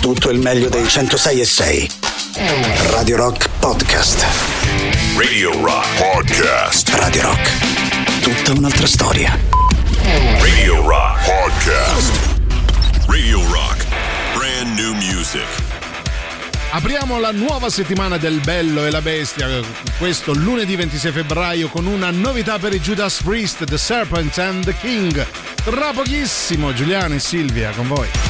tutto il meglio dei 106 e 6. Radio Rock Podcast. Radio Rock Podcast. Radio Rock. Tutta un'altra storia. Radio Rock Podcast. Radio Rock. Brand new music. Apriamo la nuova settimana del Bello e la Bestia, questo lunedì 26 febbraio, con una novità per i Judas Priest, The Serpent and the King. Tra pochissimo, Giuliano e Silvia con voi.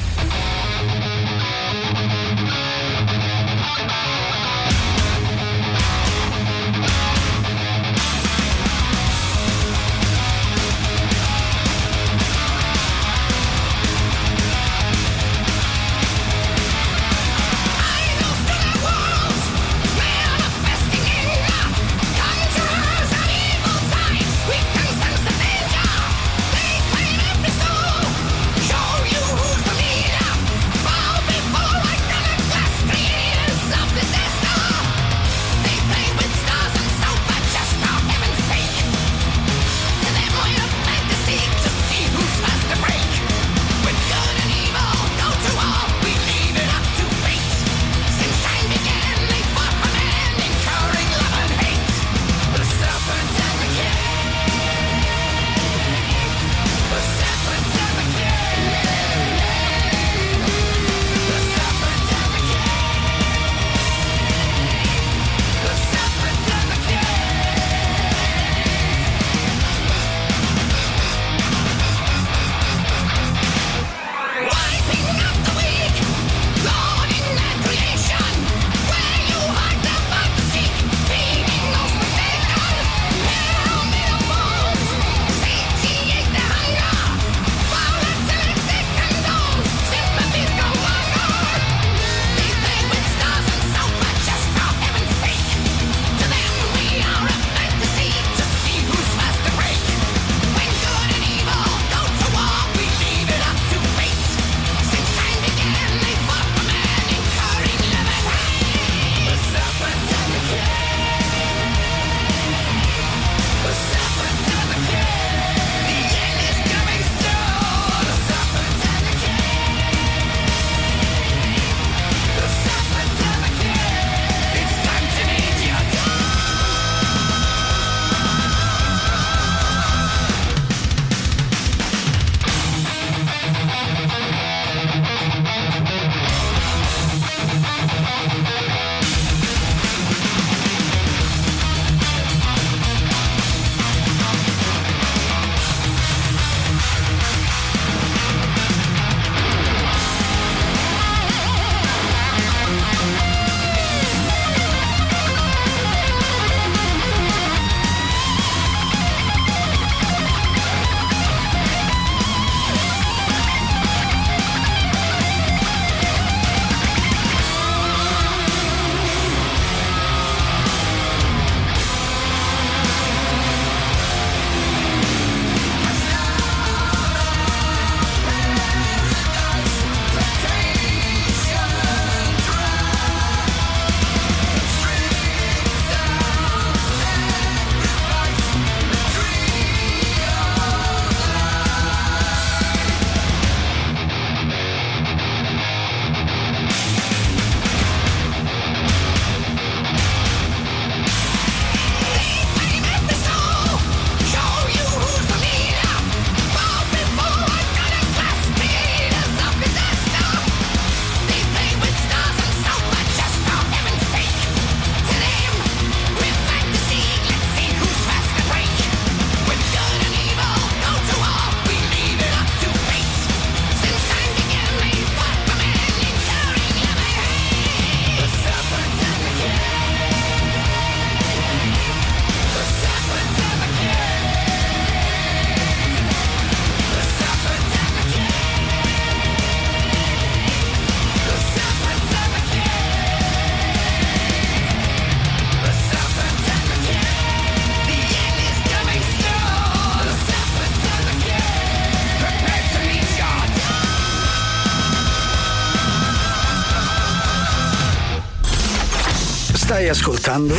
ascoltando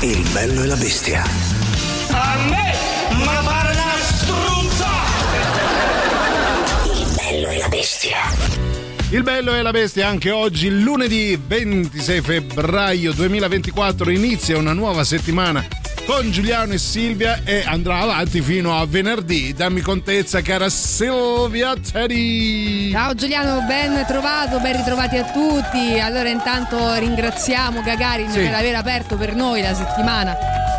Il bello e la bestia. A me, ma pare una struzza! Il bello e la bestia. Il bello e la bestia anche oggi, lunedì 26 febbraio 2024, inizia una nuova settimana con Giuliano e Silvia e andrà avanti fino a venerdì. Dammi contezza, cara Silvia Teddy. Ciao Giuliano, ben trovato, ben ritrovati a tutti. Allora intanto ringraziamo Gagarin Sì. per aver aperto per noi la settimana,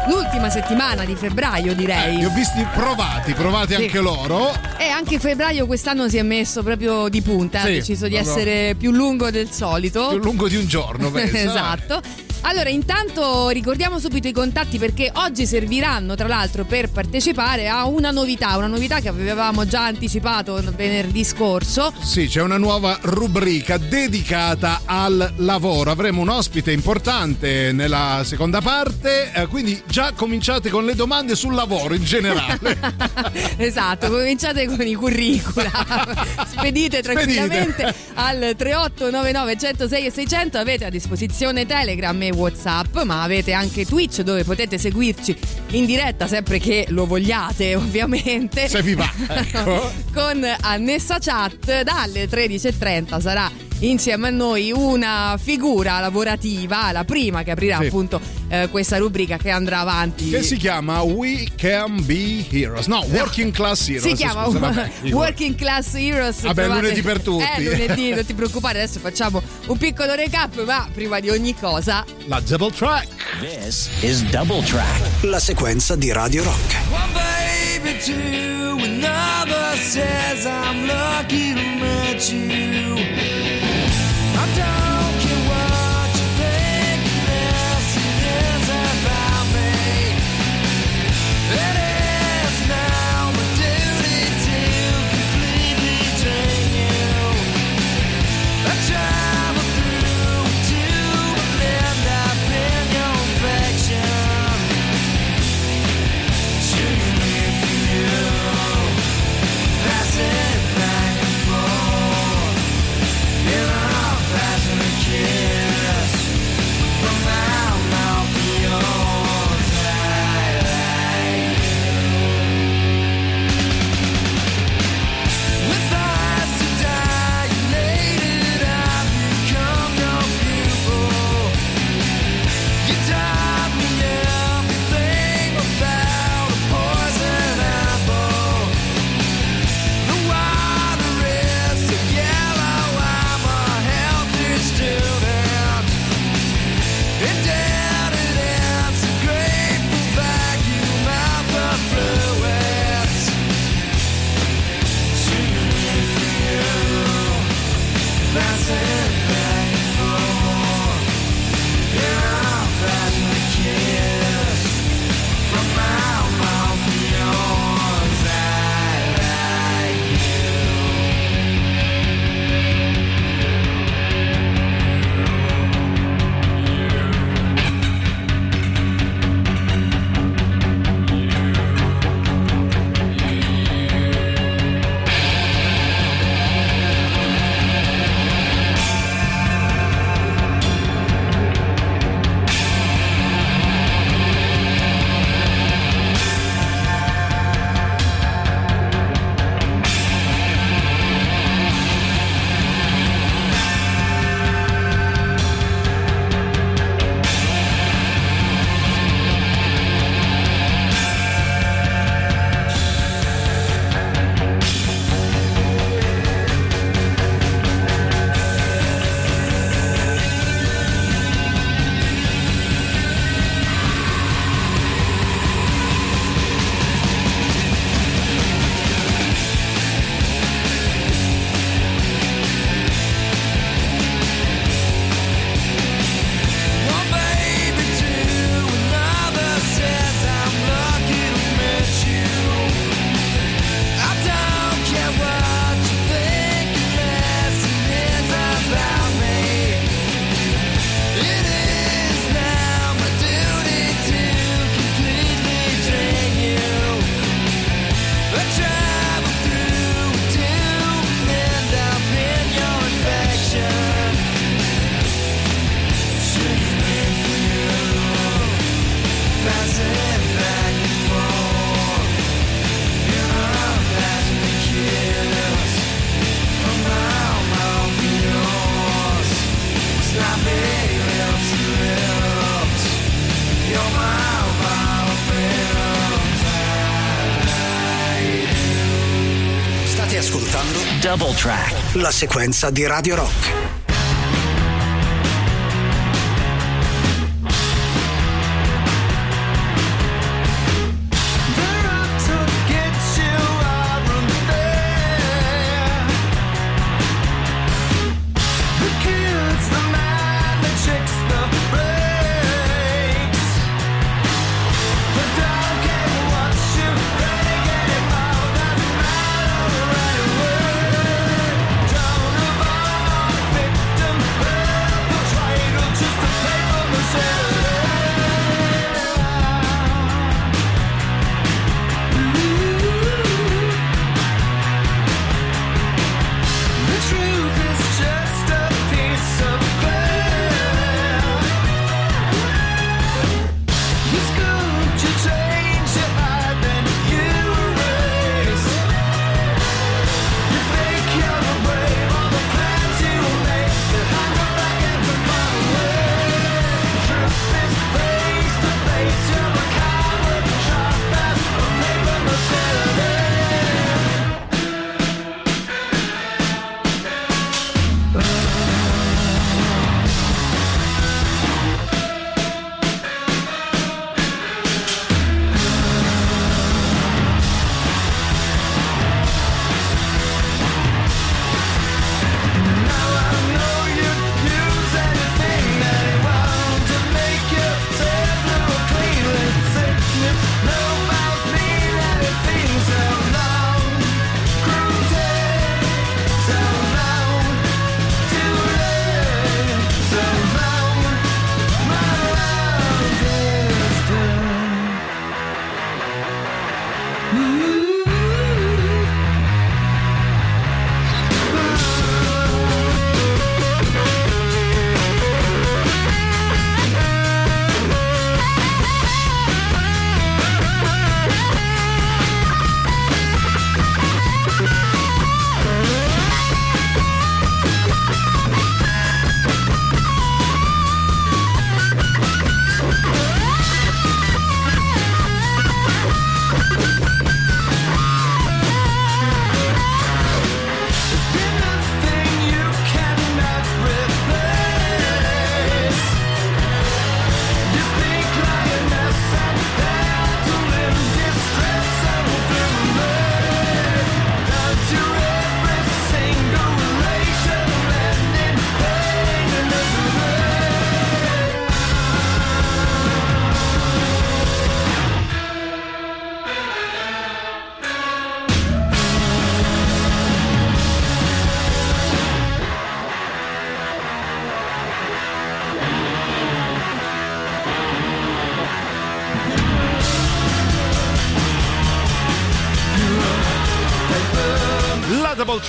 l'ultima settimana di febbraio direi. Li ho visti provati, provati Sì. anche loro. E anche febbraio quest'anno si è messo proprio di punta, Sì, ha deciso di proprio- essere più lungo del solito. Più lungo di un giorno, pensa. esatto. Allora, intanto ricordiamo subito i contatti perché oggi serviranno, tra l'altro, per partecipare a una novità, una novità che avevamo già anticipato venerdì scorso. Sì, c'è una nuova rubrica dedicata al lavoro. Avremo un ospite importante nella seconda parte, eh, quindi già cominciate con le domande sul lavoro in generale. esatto, cominciate con i curricula. Spedite tranquillamente al 3899 106 e 600. Avete a disposizione Telegram e WhatsApp, ma avete anche Twitch dove potete seguirci in diretta sempre che lo vogliate, ovviamente. Se vi va, ecco. con Annessa Chat dalle 13.30 sarà insieme a noi una figura lavorativa, la prima che aprirà Sì. appunto eh, questa rubrica che andrà avanti. che si chiama We Can Be Heroes. No, Working Class Heroes. Si chiama scusa, vabbè, Working Class Heroes. Vabbè, Trovate- lunedì per tutti. Eh, lunedì, non ti preoccupare, adesso facciamo un piccolo recap, ma prima di ogni cosa La double track. This is Double Track. La sequenza di Radio Rock. One baby to another says I'm lucky to meet you. Track. la sequenza di Radio Rock.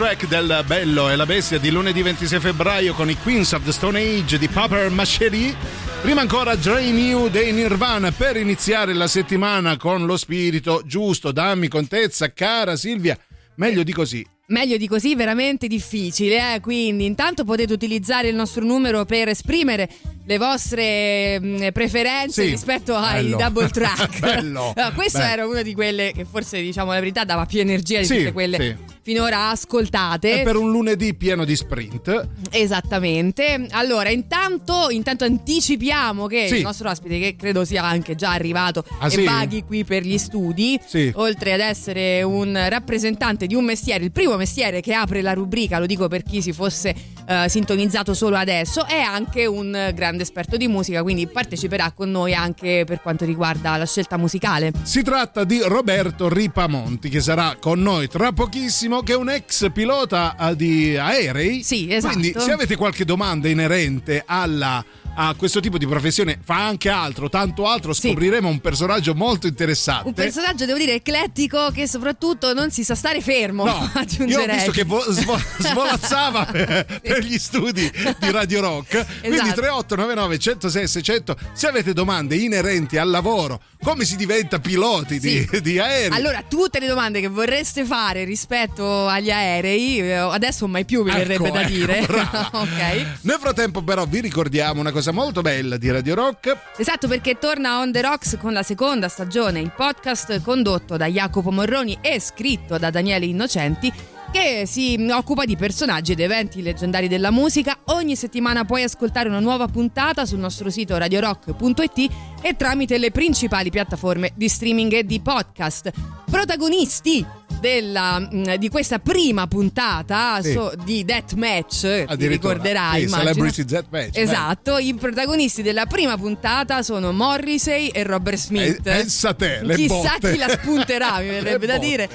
Double track del Bello e la Bestia di lunedì 26 febbraio con i Queens of the Stone Age di Paper Macherie. Prima ancora Drain You dei Nirvana per iniziare la settimana con lo spirito giusto. Dammi contezza, cara Silvia. Meglio di così. Meglio di così, veramente difficile, eh? quindi intanto potete utilizzare il nostro numero per esprimere le vostre mh, preferenze Sì, rispetto ai bello. double track. Bello, questo bello. era una di quelle che forse, diciamo la verità, dava più energia di Sì, tutte quelle sì. Finora ascoltate. E per un lunedì pieno di sprint. Esattamente. Allora, intanto, intanto anticipiamo che Sì. il nostro ospite, che credo sia anche già arrivato Ah, e sì? vaghi qui per gli studi, Sì. oltre ad essere un rappresentante di un mestiere, il primo mestiere che apre la rubrica, lo dico per chi si fosse eh, sintonizzato solo adesso, è anche un grande esperto di musica, quindi parteciperà con noi anche per quanto riguarda la scelta musicale. Si tratta di Roberto Ripamonti che sarà con noi tra pochissimo, che è un ex pilota eh, di aerei. Sì, esatto. Quindi se avete qualche domanda inerente alla- a questo tipo di professione, fa anche altro, tanto altro, Sì. scopriremo un personaggio molto interessante. Un personaggio, devo dire, eclettico che soprattutto non si sa stare fermo, No, io ho visto che vo- svo- svolazzava per, per gli studi di Radio Rock. Quindi Esatto. 3899 106 600 se avete domande inerenti al lavoro, come si diventa piloti di, Sì. di aerei. Allora, tutte le domande che vorreste fare rispetto agli aerei, eh, adesso mai più mi Ecco, verrebbe da ecco, dire. brava. ok. Nel frattempo, però, vi ricordiamo una cosa molto bella di Radio Rock. Esatto, perché torna On The Rocks con la seconda stagione, il podcast condotto da Jacopo Morroni e scritto da Daniele Innocenti che si occupa di personaggi ed eventi leggendari della musica. Ogni settimana puoi ascoltare una nuova puntata sul nostro sito radiorock.it e tramite le principali piattaforme di streaming e di podcast. Protagonisti della, mh, di questa prima puntata Sì. so- di Deathmatch, ti Addirittura. ricorderai, Sì. Celebrity Deathmatch, Esatto, i protagonisti della prima puntata sono Morrissey e Robert Smith. Eh, pensa te, le Chissà botte. chi la spunterà, mi verrebbe da botte. dire.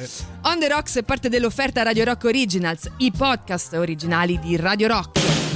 On the Rocks è parte dell'offerta Radio Rock Originals, i podcast originali di Radio Rock.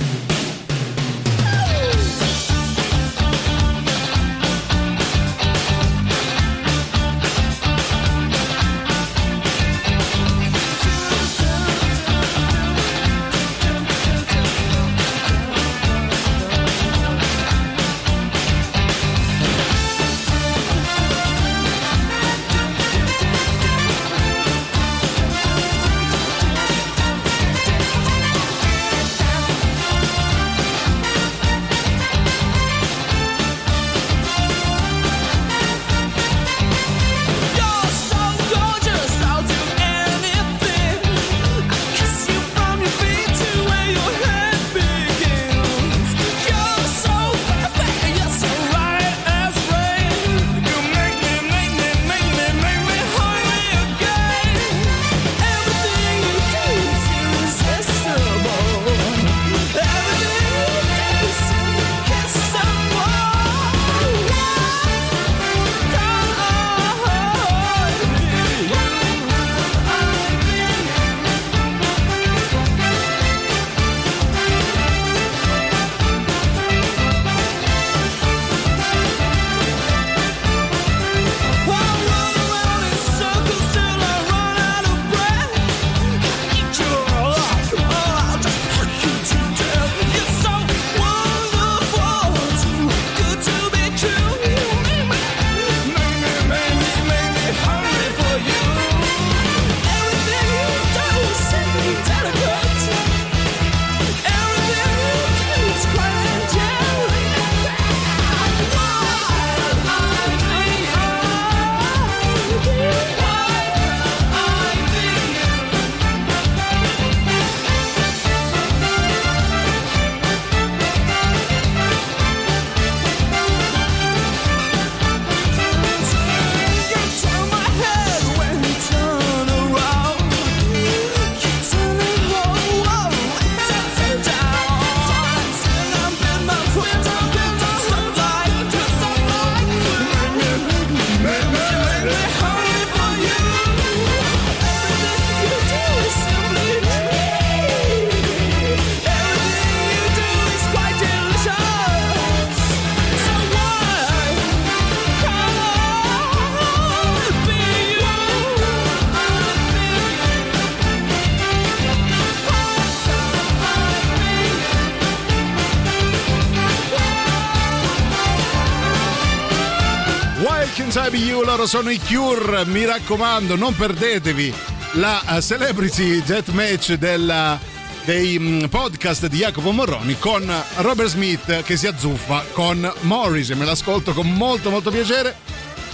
Loro sono i Cure, mi raccomando, non perdetevi la eh, Celebrity Deathmatch della- dei mm, podcast di Jacopo Morroni con Robert Smith che si azzuffa con Morris e me l'ascolto con molto molto piacere.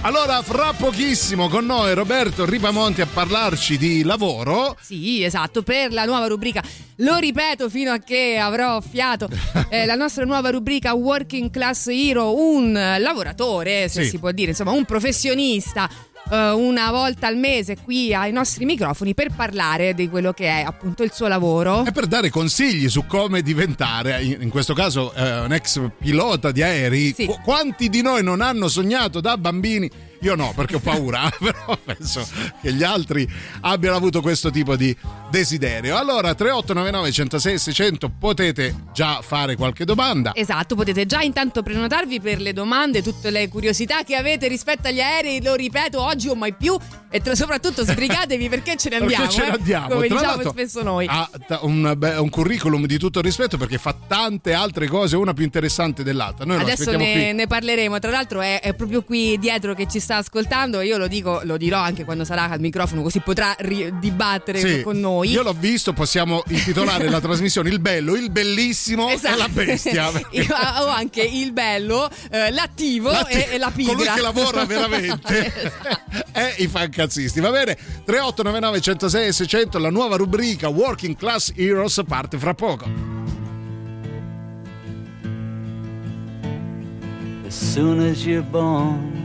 Allora, fra pochissimo con noi Roberto Ripamonti a parlarci di lavoro. Sì, esatto, per la nuova rubrica. Lo ripeto fino a che avrò fiato. eh, la nostra nuova rubrica Working Class Hero, un lavoratore, se Sì. si può dire, insomma, un professionista. eh, una volta al mese qui ai nostri microfoni per parlare di quello che è appunto il suo lavoro. E per dare consigli su come diventare, in in questo caso eh, un ex pilota di aerei, Sì. Qu- quanti di noi non hanno sognato da bambini? Io no, perché ho paura, però penso che gli altri abbiano avuto questo tipo di desiderio. Allora, 3899 106 600 potete già fare qualche domanda. Esatto, potete già intanto prenotarvi per le domande, tutte le curiosità che avete rispetto agli aerei, lo ripeto oggi o mai più e tra- soprattutto sbrigatevi perché ce ne Perché andiamo, ce ne eh, andiamo. come Tra diciamo spesso noi. Ha un, un curriculum di tutto rispetto perché fa tante altre cose, una più interessante dell'altra. Noi Adesso ne, ne parleremo, tra l'altro è, è proprio qui dietro che ci sta sta ascoltando, io lo dico, lo dirò anche quando sarà al microfono, così potrà ri- dibattere Sì, con noi. Io l'ho visto, possiamo intitolare la trasmissione Il bello, il bellissimo e la bestia. Io ho anche il bello, eh, l'attivo, L'atti- e, e la pigra. Colui che lavora veramente è i fancazzisti. Va bene? 3899 106 e 600, la nuova rubrica Working Class Heroes parte fra poco. As soon as you're born,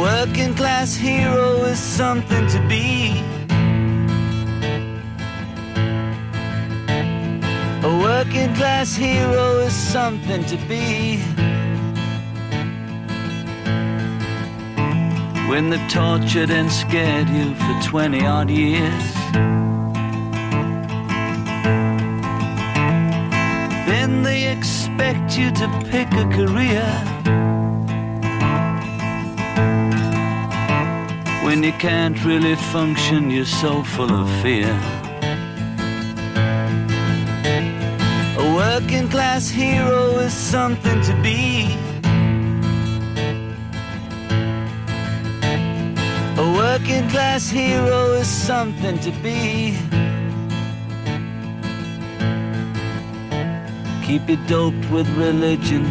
Working class hero is something to be. A working class hero is something to be. When they've tortured and scared you for 20 odd years. Then they expect you to pick a career. When you can't really function, you're so full of fear. A working class hero is something to be. A working class hero is something to be. Keep you doped with religion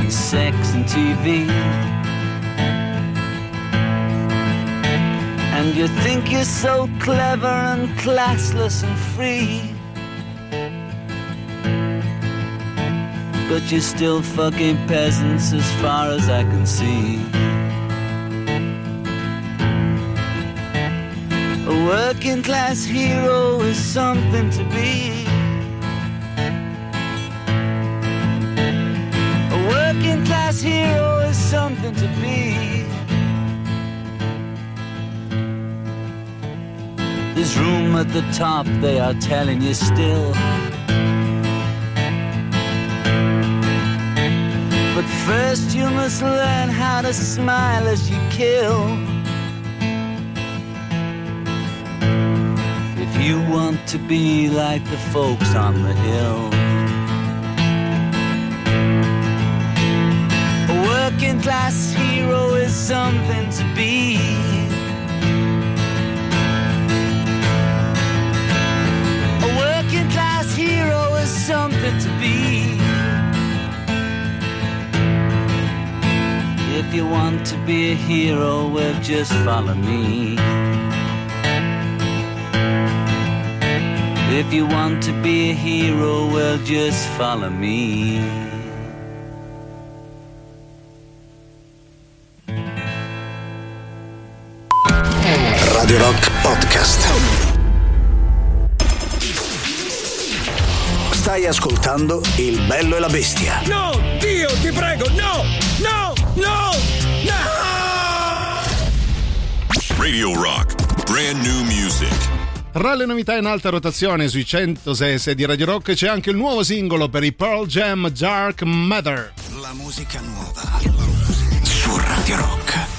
and sex and TV. And you think you're so clever and classless and free. But you're still fucking peasants as far as I can see. A working class hero is something to be. A working class hero is something to be. There's room at the top, they are telling you still. But first you must learn how to smile as you kill. If you want to be like the folks on the hill. A working class hero is something to be. Something to be. If you want to be a hero, well, just follow me. If you want to be a hero, well, just follow me. Ascoltando Il bello e la bestia. No, Dio, ti prego, no, no, no, no! Radio Rock, brand new music. Tra le novità in alta rotazione sui 106 di Radio Rock c'è anche il nuovo singolo per i Pearl Jam Dark Matter. La musica nuova su Radio Rock.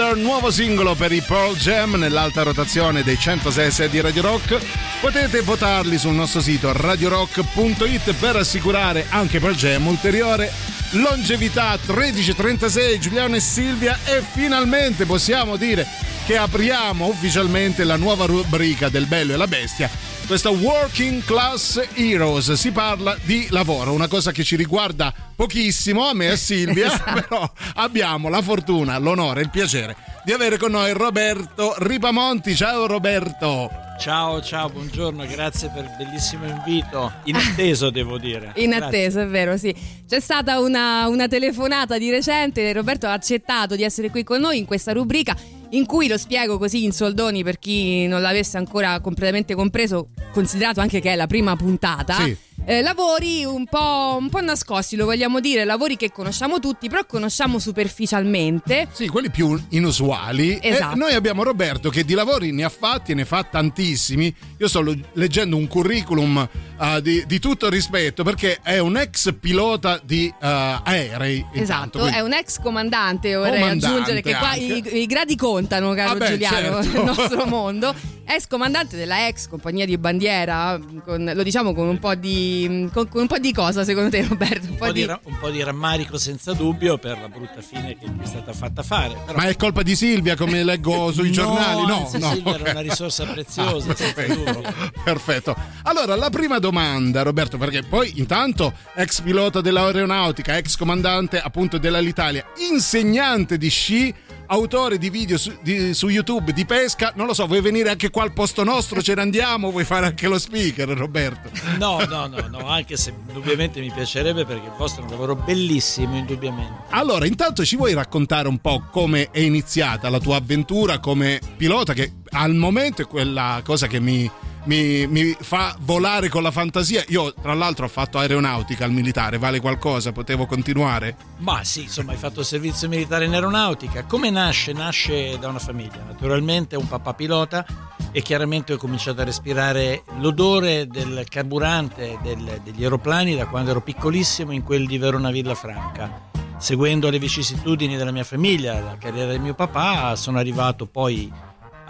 Matter, nuovo singolo per i Pearl Jam nell'alta rotazione dei 106 di Radio Rock. Potete votarli sul nostro sito radiorock.it per assicurare anche Pearl Jam ulteriore longevità 1336 Giuliano e Silvia e finalmente possiamo dire che apriamo ufficialmente la nuova rubrica del Bello e la Bestia questa Working Class Heroes si parla di lavoro, una cosa che ci riguarda pochissimo a me e a Silvia, Esatto. però abbiamo la fortuna, l'onore e il piacere di avere con noi Roberto Ripamonti. Ciao Roberto. Ciao, ciao, buongiorno, grazie per il bellissimo invito. Inatteso, devo dire. In Grazie. è vero, sì. C'è stata una, una telefonata di recente, Roberto ha accettato di essere qui con noi in questa rubrica in cui lo spiego così in soldoni per chi non l'avesse ancora completamente compreso, considerato anche che è la prima puntata. Sì. Eh, lavori un po', un po' nascosti, lo vogliamo dire, lavori che conosciamo tutti, però conosciamo superficialmente. Sì, quelli più inusuali. Esatto. E noi abbiamo Roberto che di lavori ne ha fatti e ne fa tantissimi. Io sto leggendo un curriculum eh, di, di tutto rispetto perché è un ex pilota di eh, aerei. Esatto, quindi- è un ex comandante, vorrei Comandante aggiungere che qua i, i gradi contano, caro Vabbè, Giuliano, certo. nel nostro mondo. Ex comandante della ex compagnia di bandiera, con- lo diciamo con un po' di. Con, con un po' di cosa secondo te, Roberto? Un Un po' po, di, di. ra- un po' di rammarico senza dubbio per la brutta fine che mi è stata fatta fare. Però Ma è colpa di Silvia, come leggo sui No, giornali? No, anzi, no. Silvia era ok. una risorsa preziosa, Ah, perfetto. perfetto. Allora, la prima domanda, Roberto, perché poi intanto ex pilota dell'aeronautica, ex comandante appunto dell'Alitalia, insegnante di sci, autore di video su, di- su YouTube di pesca, non lo so, vuoi venire anche qua al posto nostro, ce ne andiamo, vuoi fare anche lo speaker, Roberto? No, no, no, no, anche se indubbiamente mi piacerebbe perché il vostro è un lavoro bellissimo, indubbiamente. Allora, intanto ci vuoi raccontare un po' come è iniziata la tua avventura come pilota, che al momento è quella cosa che mi, mi- mi fa volare con la fantasia. Io, tra l'altro, ho fatto aeronautica al militare, vale qualcosa? Potevo continuare? Ma sì, insomma, hai fatto servizio militare in aeronautica. Come nasce? Nasce da una famiglia. Naturalmente un papà pilota e chiaramente ho cominciato a respirare l'odore del carburante del- degli aeroplani da quando ero piccolissimo in quel di Verona Villafranca. Seguendo le vicissitudini della mia famiglia, la carriera del mio papà, sono arrivato poi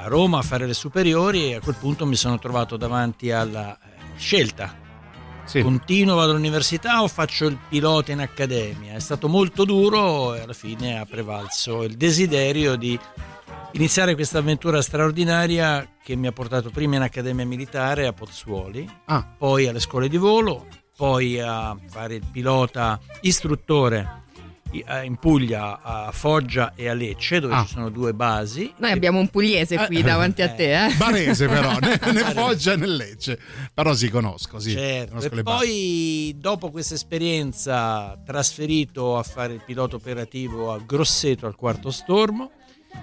a Roma a fare le superiori e a quel punto mi sono trovato davanti alla eh, scelta Sì. continuo, vado all'università o faccio il pilota in accademia? È stato molto duro e alla fine ha prevalso il desiderio di iniziare questa avventura straordinaria che mi ha portato prima in accademia militare a Pozzuoli, Ah, poi alle scuole di volo, poi a fare il pilota istruttore in Puglia a Foggia e a Lecce dove Ah. ci sono due basi. Noi abbiamo un pugliese qui Eh, davanti a eh. te, eh? barese però, né, né Foggia né Lecce. Però sì, conosco, sì. Certo, conosco e le basi. poi dopo questa esperienza trasferito a fare il pilota operativo a Grosseto al quarto stormo,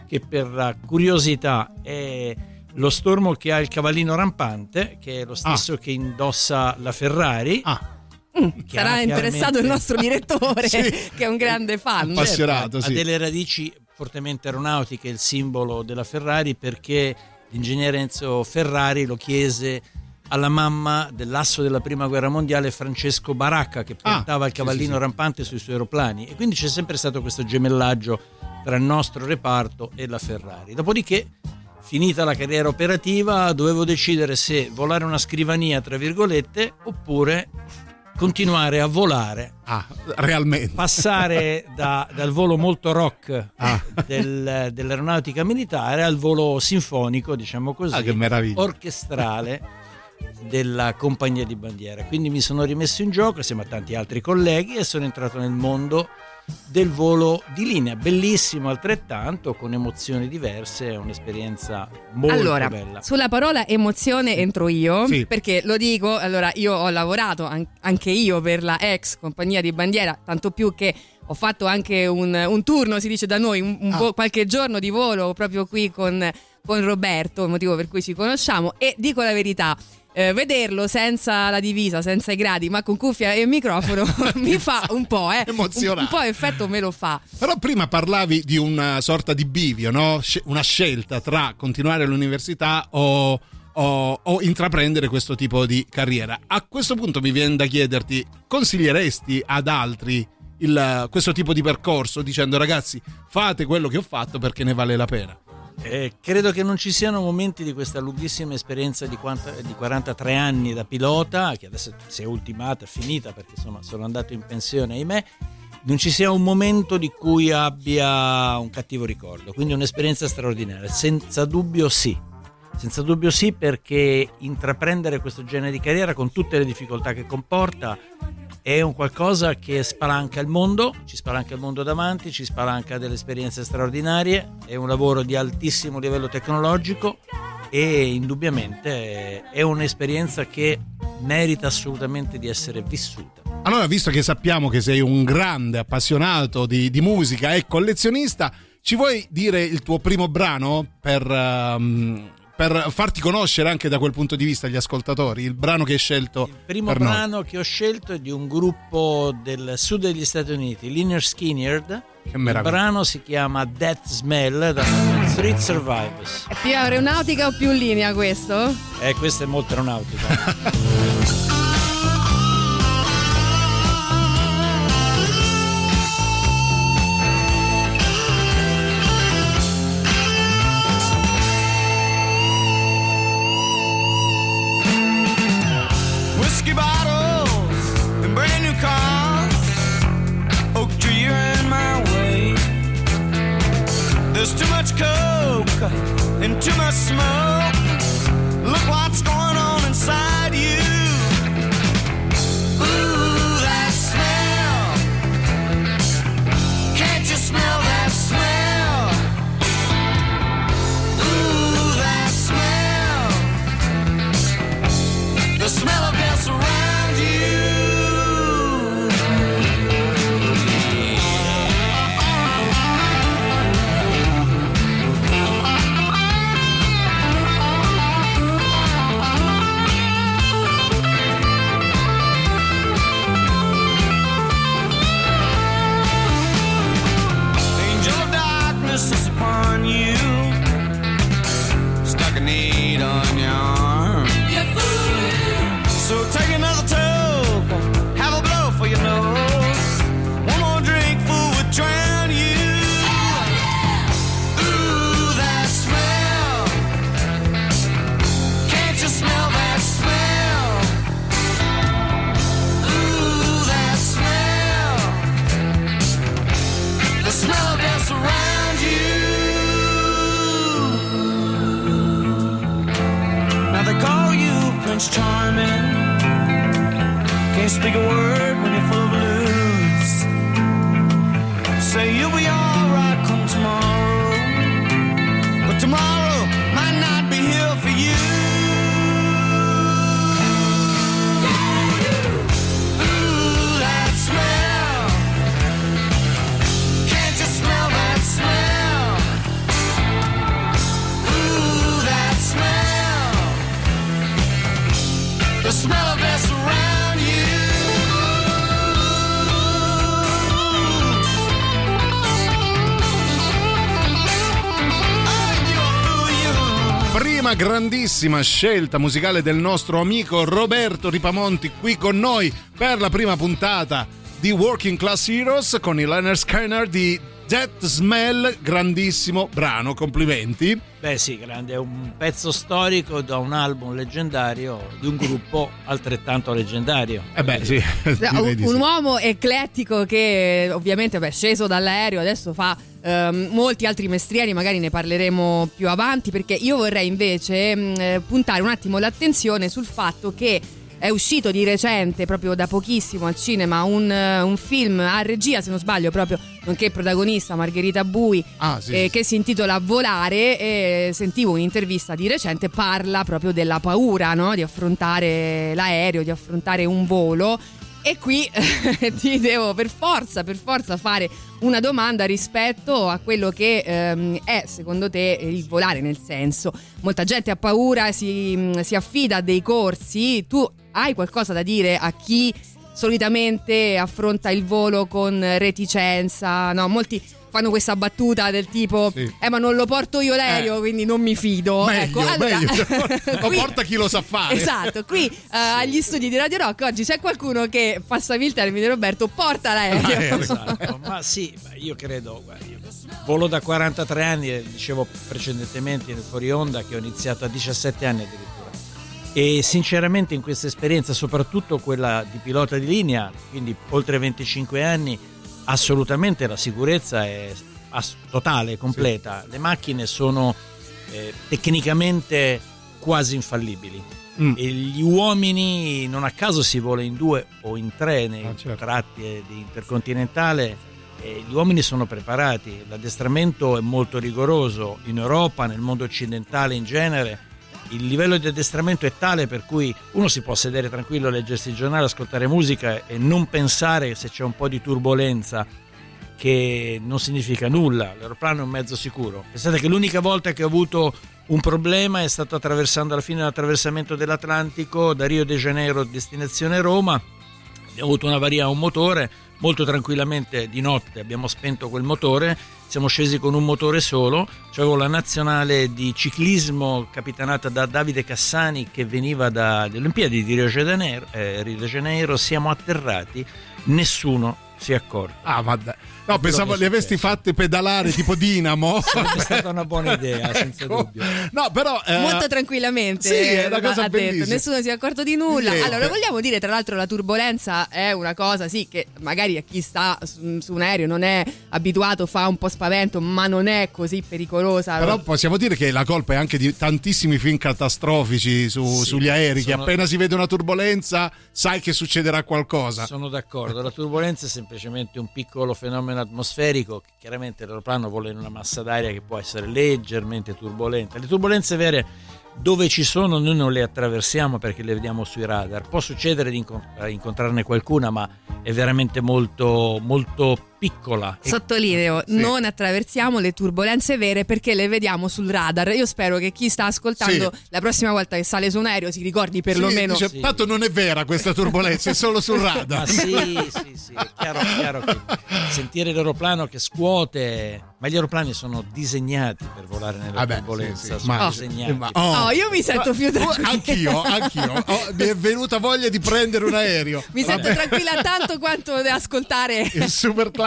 che per curiosità è lo stormo che ha il cavallino rampante, che è lo stesso che indossa la Ferrari. Ah, che Sarà interessato il nostro direttore, Sì. che è un grande fan. Appass- appassionato, ha sì. delle radici fortemente aeronautiche, il simbolo della Ferrari, perché l'ingegnere Enzo Ferrari lo chiese alla mamma dell'asso della prima guerra mondiale Francesco Baracca che Ah, portava il sì, cavallino sì, sì. rampante sui suoi aeroplani e quindi c'è sempre stato questo gemellaggio tra il nostro reparto e la Ferrari. Dopodiché finita la carriera operativa dovevo decidere se volare una scrivania tra virgolette oppure continuare a volare ah, realmente. passare da- dal volo molto rock Ah. del- dell'aeronautica militare al volo sinfonico, diciamo così, Ah, orchestrale della compagnia di bandiera. Quindi mi sono rimesso in gioco assieme a tanti altri colleghi e sono entrato nel mondo del volo di linea, bellissimo altrettanto, con emozioni diverse, è un'esperienza molto allora, bella. sulla parola emozione entro io, Sì. perché lo dico, allora io ho lavorato an- anche io per la ex compagnia di bandiera, tanto più che ho fatto anche un, un turno, si dice da noi, un, un Ah. vo- qualche giorno di volo proprio qui con, con Roberto, motivo per cui ci conosciamo, e dico la verità. Eh, vederlo senza la divisa, senza i gradi, ma con cuffia e microfono mi fa un po', eh. Un, Emozionante. un po' effetto me lo fa. Però prima parlavi di una sorta di bivio, no? Una scelta tra continuare l'università o, o- o intraprendere questo tipo di carriera. A questo punto mi viene da chiederti, consiglieresti ad altri il- questo tipo di percorso dicendo ragazzi fate quello che ho fatto perché ne vale la pena? Eh, credo che non ci siano momenti di questa lunghissima esperienza di, quanta- di 43 anni da pilota, che adesso si è ultimata, è finita perché insomma sono andato in pensione, ahimè, non ci sia un momento di cui abbia un cattivo ricordo, quindi un'esperienza straordinaria, senza dubbio sì. Senza dubbio sì perché intraprendere questo genere di carriera con tutte le difficoltà che comporta è un qualcosa che spalanca il mondo, ci spalanca il mondo davanti, ci spalanca delle esperienze straordinarie, è un lavoro di altissimo livello tecnologico e indubbiamente è un'esperienza che merita assolutamente di essere vissuta. Allora, visto che sappiamo che sei un grande appassionato di, di musica e collezionista, ci vuoi dire il tuo primo brano per, ehm, per farti conoscere anche da quel punto di vista agli ascoltatori? Il brano che hai scelto Il primo per noi. brano che ho scelto è di un gruppo del sud degli Stati Uniti, Liner Skinnyard. Il meraviglia. brano si chiama Death Smell da Street Survivors. È più aeronautica o più in linea questo? Eh, questo è molto aeronautico. There's too much coke and too much smoke. Look what's going you Charming. Can't speak a word grandissima scelta musicale del nostro amico Roberto Ripamonti qui con noi per la prima puntata di Working Class Heroes con il Liner Scanner di Death Smell, grandissimo brano, complimenti. Beh sì, grande, è un pezzo storico da un album leggendario di un gruppo altrettanto leggendario. Eh beh sì, un sì. uomo eclettico che ovviamente beh, sceso dall'aereo adesso fa ehm, molti altri mestieri, magari ne parleremo più avanti perché io vorrei invece mh, eh, puntare un attimo l'attenzione sul fatto che è uscito di recente, proprio da pochissimo al cinema, un, eh, un film a regia, se non sbaglio, proprio nonché protagonista Margherita Bui, Ah, sì, eh, sì. che si intitola Volare e sentivo un'intervista di recente, parla proprio della paura no? di affrontare l'aereo, di affrontare un volo. E qui ti devo per forza, per forza fare una domanda rispetto a quello che ehm, è secondo te il volare, nel senso, molta gente ha paura, si, mh, si affida a dei corsi, tu hai qualcosa da dire a chi solitamente affronta il volo con reticenza, no? Molti fanno questa battuta del tipo Sì. eh ma non lo porto io l'aereo Eh. quindi non mi fido Meglio, ecco allora meglio. Lo porta chi lo sa fare. esatto qui eh, agli studi di Radio Rock oggi c'è qualcuno che passami il termine Roberto porta l'aereo L'aereo. Esatto, ma sì, ma io credo, guarda, io volo da 43 anni, e dicevo precedentemente nel fuori onda che ho iniziato a 17 anni addirittura. E sinceramente in questa esperienza, soprattutto quella di pilota di linea, quindi oltre 25 anni, assolutamente la sicurezza è totale, completa. Le macchine sono eh, tecnicamente quasi infallibili. Mm. E gli uomini, non a caso si vola in due o in tre nei Ah, certo. tratti eh, di intercontinentale, e gli uomini sono preparati, l'addestramento è molto rigoroso in Europa, nel mondo occidentale in genere. Il livello di addestramento è tale per cui uno si può sedere tranquillo, leggersi il giornale, ascoltare musica e non pensare se c'è un po' di turbolenza che non significa nulla, l'aeroplano è un mezzo sicuro. Pensate che l'unica volta che ho avuto un problema è stato attraversando alla fine dell'attraversamento dell'Atlantico da Rio de Janeiro destinazione Roma. Abbiamo avuto un'avaria a un motore, molto tranquillamente di notte abbiamo spento quel motore, siamo scesi con un motore solo, c'avevo la nazionale di ciclismo capitanata da Davide Cassani che veniva dalle Olimpiadi di Rio de Janeiro, eh, Rio de Janeiro. Siamo atterrati, nessuno si è accorto. Ah, ma dai. No, pensavo che li avessi fatte pedalare tipo Dinamo. Sarebbe stata una buona idea, senza Ecco. dubbio. No, però. eh, Molto tranquillamente sì, è una eh, cosa ha detto, bellissima. nessuno si è accorto di nulla. Niente. Allora, vogliamo dire, tra l'altro, la turbolenza è una cosa, sì, che magari a chi sta su, su un aereo non è abituato, fa un po' spavento, ma non è così pericolosa. Però possiamo dire che la colpa è anche di tantissimi film catastrofici su- Sì, sugli aerei, che sono- appena si vede una turbolenza sai che succederà qualcosa. Sono d'accordo, la turbolenza è semplicemente un piccolo fenomeno atmosferico, chiaramente l'aeroplano vola in una massa d'aria che può essere leggermente turbolenta. Le turbolenze vere dove ci sono noi non le attraversiamo perché le vediamo sui radar. Può succedere di eh, incontrarne qualcuna, ma è veramente molto, molto piccola. Sottolineo, non attraversiamo le turbulenze vere perché le vediamo sul radar. Io spero che chi sta ascoltando Sì. la prossima volta che sale su un aereo si ricordi perlomeno. Sì, dice, Tanto non è vera questa turbolenza, è solo sul Ma radar. sì, sì, sì, è chiaro, chiaro che sentire l'aeroplano che scuote, ma gli aeroplani sono disegnati per volare nella Vabbè, turbolenza, sì, sì. sono Ma- disegnati. ma- oh. Oh, io mi sento più Ma- tranquilla. Anch'io, anch'io. Oh, mi è venuta voglia di prendere un aereo. Mi sento Vabbè. tranquilla tanto quanto ascoltare. Il super classico.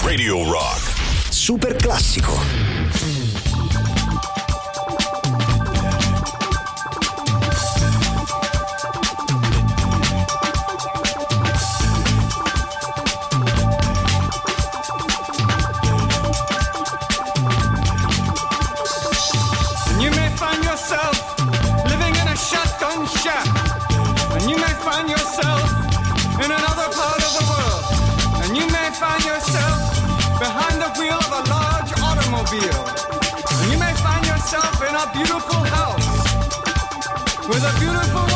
Radio Rock. Super classico. Find yourself behind the wheel of a large automobile. And you may find yourself in a beautiful house with a beautiful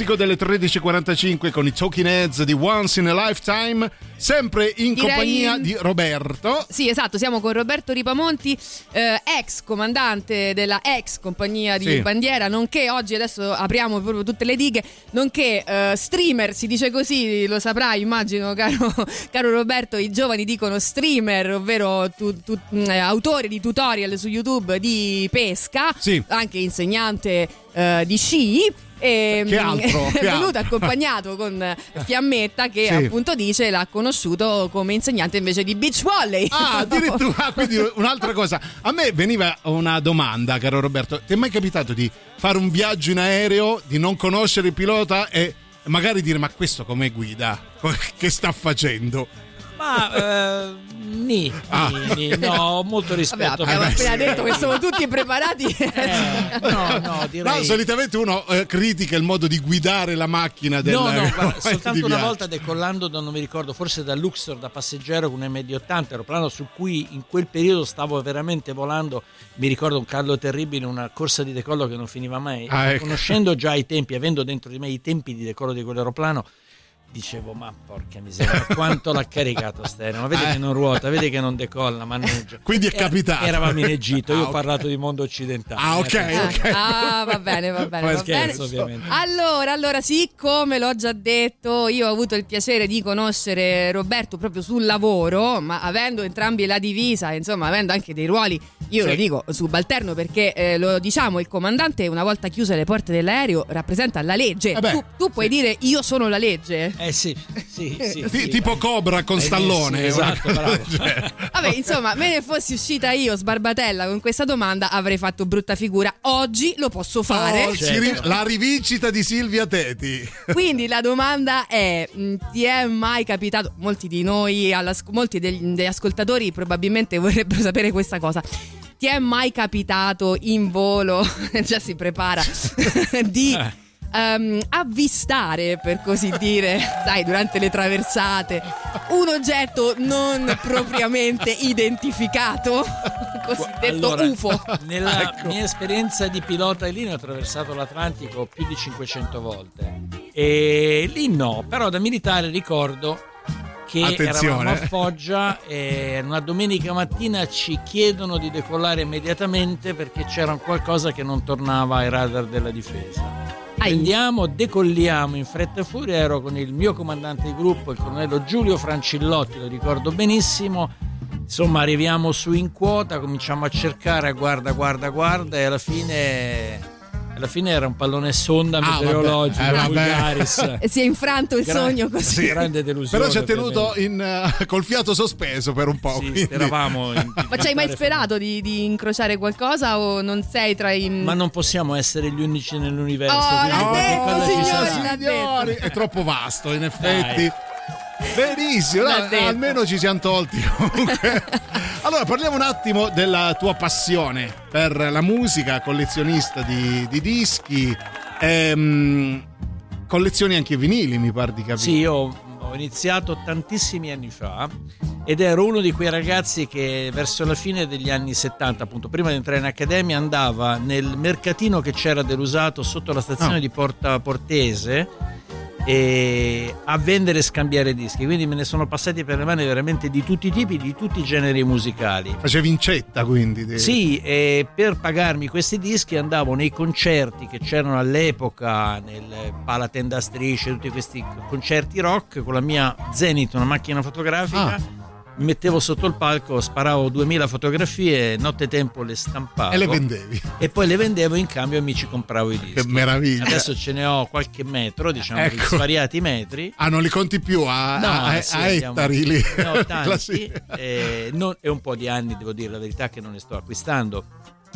classico delle 13.45 con i Talking Heads di Once in a Lifetime, sempre in Direi- compagnia di Roberto. Sì, esatto, siamo con Roberto Ripamonti, eh, ex comandante della ex compagnia di Sì. bandiera, nonché oggi adesso apriamo proprio tutte le dighe, nonché eh, streamer, si dice così, lo saprai immagino caro, caro Roberto, i giovani dicono streamer, ovvero tu- tu- eh, autore di tutorial su YouTube di pesca, Sì. anche insegnante eh, di sci. E, Che altro? Che è venuto altro? accompagnato con Fiammetta che Sì. appunto dice l'ha conosciuto come insegnante invece di beach volley. Ah, addirittura, quindi un'altra cosa. A me veniva una domanda, caro Roberto. Ti è mai capitato di fare un viaggio in aereo, di non conoscere il pilota e magari dire ma questo come guida? Che sta facendo? Ma eh, ni, Ah, ni, ni, no, molto Vabbè, rispetto. abbiamo Eh, beh, appena detto che siamo tutti preparati. Eh, no, no, direi... No, solitamente uno eh, critica il modo di guidare la macchina del No, no, guarda, soltanto una viaggio. volta decollando da non mi ricordo, forse da Luxor da passeggero con un MD-80, aeroplano su cui in quel periodo stavo veramente volando, mi ricordo un caldo terribile, una corsa di decollo che non finiva mai. Ah, ecco. Conoscendo già i tempi, avendo dentro di me i tempi di decollo di quell'aeroplano, dicevo ma porca miseria, quanto l'ha caricato stereo, ma vedi Eh. che non ruota, vedi che non decolla, mannaggia. Quindi è capitato. Eravamo in Egitto, io Ah, ho parlato di mondo occidentale. Ah, ok, eh, ok. Ah, va bene, va bene, va bene. scherzo, ovviamente. Allora, allora, siccome l'ho già detto, io ho avuto il piacere di conoscere Roberto proprio sul lavoro, ma avendo entrambi la divisa, insomma, avendo anche dei ruoli, io Sì. lo dico subalterno perché eh, lo diciamo, il comandante una volta chiuse le porte dell'aereo rappresenta la legge. Eh beh, tu tu puoi dire io sono la legge? Eh sì, sì, sì. Sì. tipo Cobra con Hai Stallone. una Esatto, bravo. genere. Vabbè, insomma, me ne fossi uscita io sbarbatella con questa domanda avrei fatto brutta figura. Oggi lo posso fare. Oh, Certo. la rivincita di Silvia Teti. Quindi la domanda è: mh, ti è mai capitato? Molti di noi, molti degli, degli ascoltatori probabilmente vorrebbero sapere questa cosa. Ti è mai capitato in volo, già si prepara, di Eh. ehm, avvistare, per così dire, dai, durante le traversate, un oggetto non propriamente identificato, cosiddetto Allora, UFO? Nella Ecco. mia esperienza di pilota linea ho attraversato l'Atlantico più di 500 volte e lì no, però da militare ricordo che Attenzione. eravamo a Foggia e una domenica mattina ci chiedono di decollare immediatamente perché c'era un qualcosa che non tornava ai radar della difesa. Andiamo, decolliamo in fretta e furia. Ero con il mio comandante di gruppo, il colonnello Giulio Francillotti, lo ricordo benissimo. Insomma, arriviamo su in quota, cominciamo a cercare, guarda, guarda, guarda, e alla fine, alla fine era un pallone sonda Ah, vabbè. meteorologico. Eh, vabbè. Vulgaris. E si è infranto il Gra- sogno così. Sì, grande delusione. Però ci ha tenuto in, eh, col fiato sospeso per un po'. Sì, speravamo. in- Ma ci hai mai sperato di, di incrociare qualcosa o non sei tra i... Ma non possiamo essere gli unici nell'universo. Oh, l'ha detto, signori, Signori, è troppo vasto in effetti. Dai. Benissimo, detto. almeno ci siamo tolti comunque. allora parliamo un attimo della tua passione per la musica, collezionista di, di dischi, ehm, collezioni anche vinili mi pare di capire. Sì, io ho iniziato tantissimi anni fa ed ero uno di quei ragazzi che verso la fine degli anni 70, appunto prima di entrare in accademia, andava nel mercatino che c'era dell'usato sotto la stazione Ah. di Porta Portese a vendere e scambiare dischi. Quindi me ne sono passati per le mani veramente di tutti i tipi, di tutti i generi musicali. Facevi incetta quindi. di- Sì, e per pagarmi questi dischi andavo nei concerti che c'erano all'epoca nel Palatenda Strisce, tutti questi concerti rock con la mia Zenith, una macchina fotografica. Ah. Mi mettevo sotto il palco, sparavo 2000 fotografie, notte tempo le stampavo E le vendevi. e poi le vendevo in cambio e mi ci compravo i dischi. Che meraviglia. Adesso ce ne ho qualche metro, diciamo, di Ecco. svariati metri. Ah, non li conti più a, No, a- sì, a ettari lì. Ne ho tanti Classi- eh, non- è un po' di anni, devo dire la verità, che non ne sto acquistando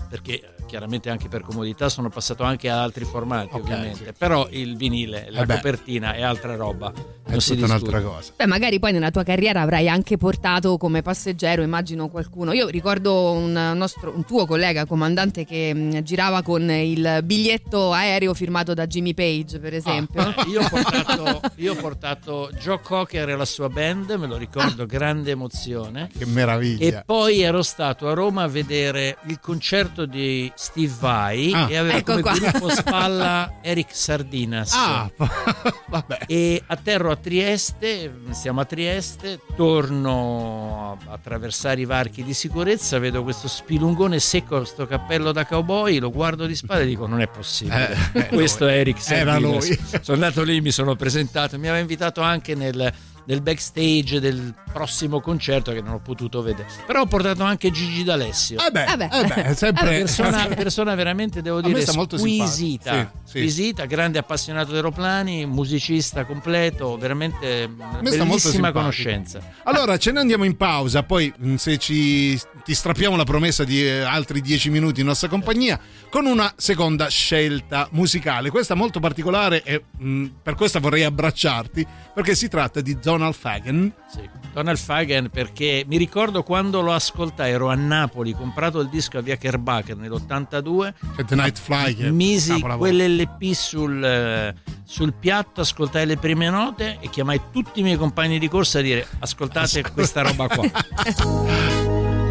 perché chiaramente anche per comodità sono passato anche ad altri formati ovviamente però il vinile, la Eh beh. copertina è altra roba È non si un'altra cosa. Beh, magari poi nella tua carriera avrai anche portato come passeggero, immagino qualcuno. Io ricordo un, nostro, un tuo collega comandante che mh, girava con il biglietto aereo firmato da Jimmy Page, per esempio. Ah, io, ho portato, io ho portato Joe Cocker e la sua band, me lo ricordo, grande emozione. Che meraviglia. E poi ero stato a Roma a vedere il concerto di Steve Vai Ah. e aveva Ecco come qua. gruppo spalla Eric Sardinas. Ah, vabbè. E atterro a Trieste, siamo a Trieste, torno a attraversare i varchi di sicurezza, vedo questo spilungone secco, questo cappello da cowboy, lo guardo di spalle e dico non è possibile. Eh, eh, questo è Eric Era Sardinas. lui. Sono andato lì, mi sono presentato, mi aveva invitato anche nel, nel backstage del prossimo concerto che non ho potuto vedere. Però ho portato anche Gigi D'Alessio. Eh beh, Eh beh. eh sempre... Persona, persona veramente devo dire squisita, simpatico. Sì, sì. squisita, grande appassionato di aeroplani, musicista completo, veramente bellissima conoscenza. Allora, ce ne andiamo in pausa, poi mh, se ci ti strappiamo la promessa di eh, altri dieci minuti in nostra compagnia con una seconda scelta musicale. Questa molto particolare e mh, per questa vorrei abbracciarti perché si tratta di Donald Fagan. Sì. Donald Fagan perché mi ricordo quando lo ascoltai, ero a Napoli, comprato il disco a Via Kerbacher nell'82, C'è The Night Fly misi capolavoro. quell'LP sul, sul piatto, ascoltai le prime note e chiamai tutti i miei compagni di corsa a dire ascoltate questa roba qua.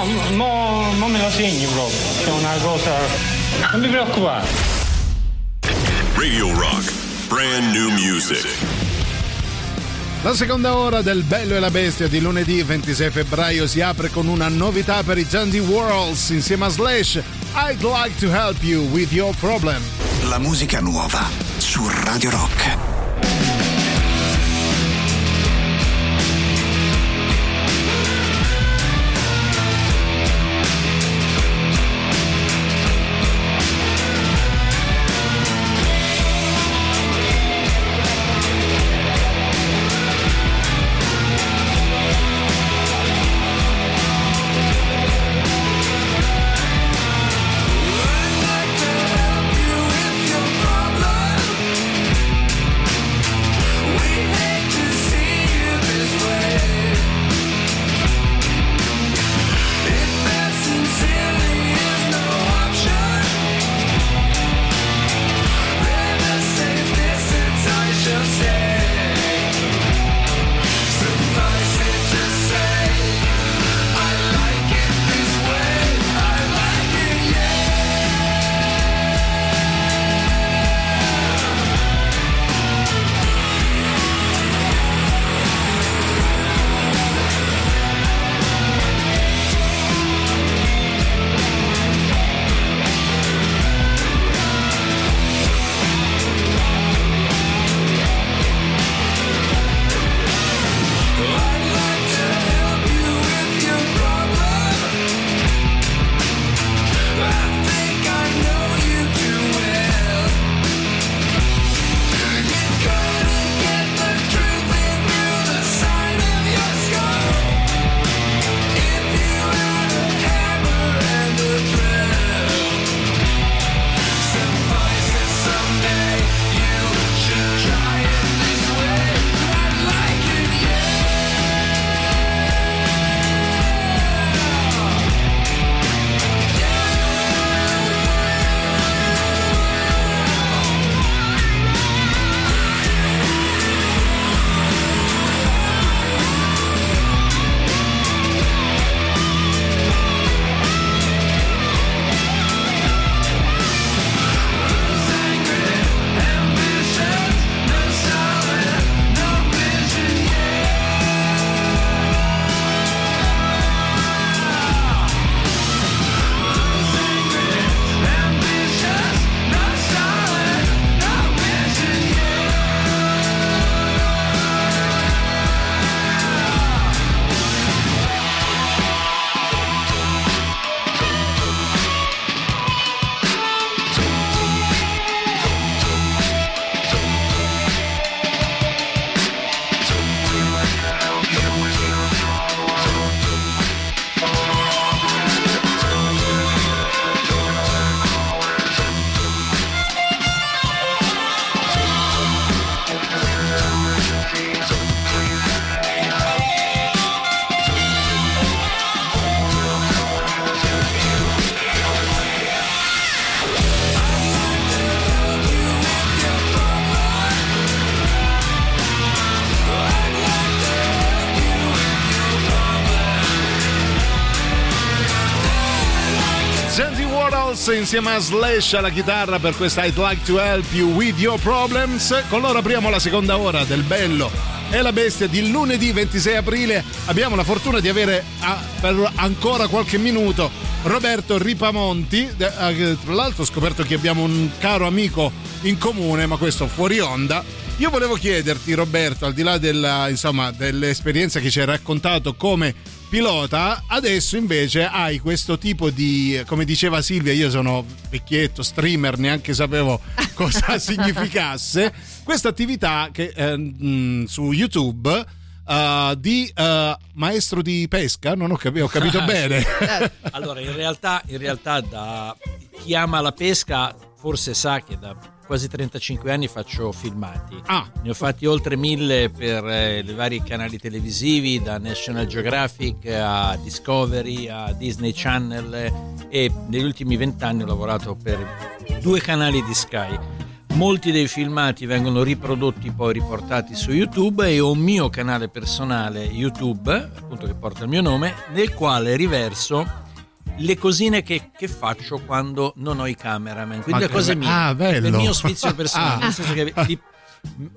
No, mo, mo me lo segni proprio. È una cosa. Non mi preoccupare. Radio Rock. Brand new music. La seconda ora del Bello e la Bestia di lunedì 26 febbraio si apre con una novità per i Jandy Worlds insieme a Slash. I'd like to help you with your problem. La musica nuova su Radio Rock. Insieme a Slash alla chitarra per questa I'd Like to Help You With Your Problems. Con loro apriamo la seconda ora del Bello e la Bestia di lunedì 26 aprile. Abbiamo la fortuna di avere ah, per ancora qualche minuto Roberto Ripamonti. Ah, Tra l'altro ho scoperto che abbiamo un caro amico in comune, ma questo fuori onda. Io volevo chiederti, Roberto, al di là della, insomma, dell'esperienza che ci hai raccontato come pilota, adesso invece hai questo tipo di, come diceva Silvia, io sono vecchietto, streamer, neanche sapevo cosa significasse, questa attività che eh, mh, su YouTube eh, di eh, maestro di pesca, non ho capito, ho capito bene. allora, in realtà, in realtà da chi ama la pesca forse sa che da quasi 35 anni faccio filmati. Ah. Ne ho fatti oltre mille per eh, i vari canali televisivi, da National Geographic a Discovery a Disney Channel eh, e negli ultimi vent'anni ho lavorato per due canali di Sky. Molti dei filmati vengono riprodotti poi riportati su YouTube e ho un mio canale personale YouTube, appunto che porta il mio nome, nel quale riverso le cosine che, che faccio quando non ho i cameraman, quindi le cose mie, ah, bello. il mio sfizio personale, Ah. che vi,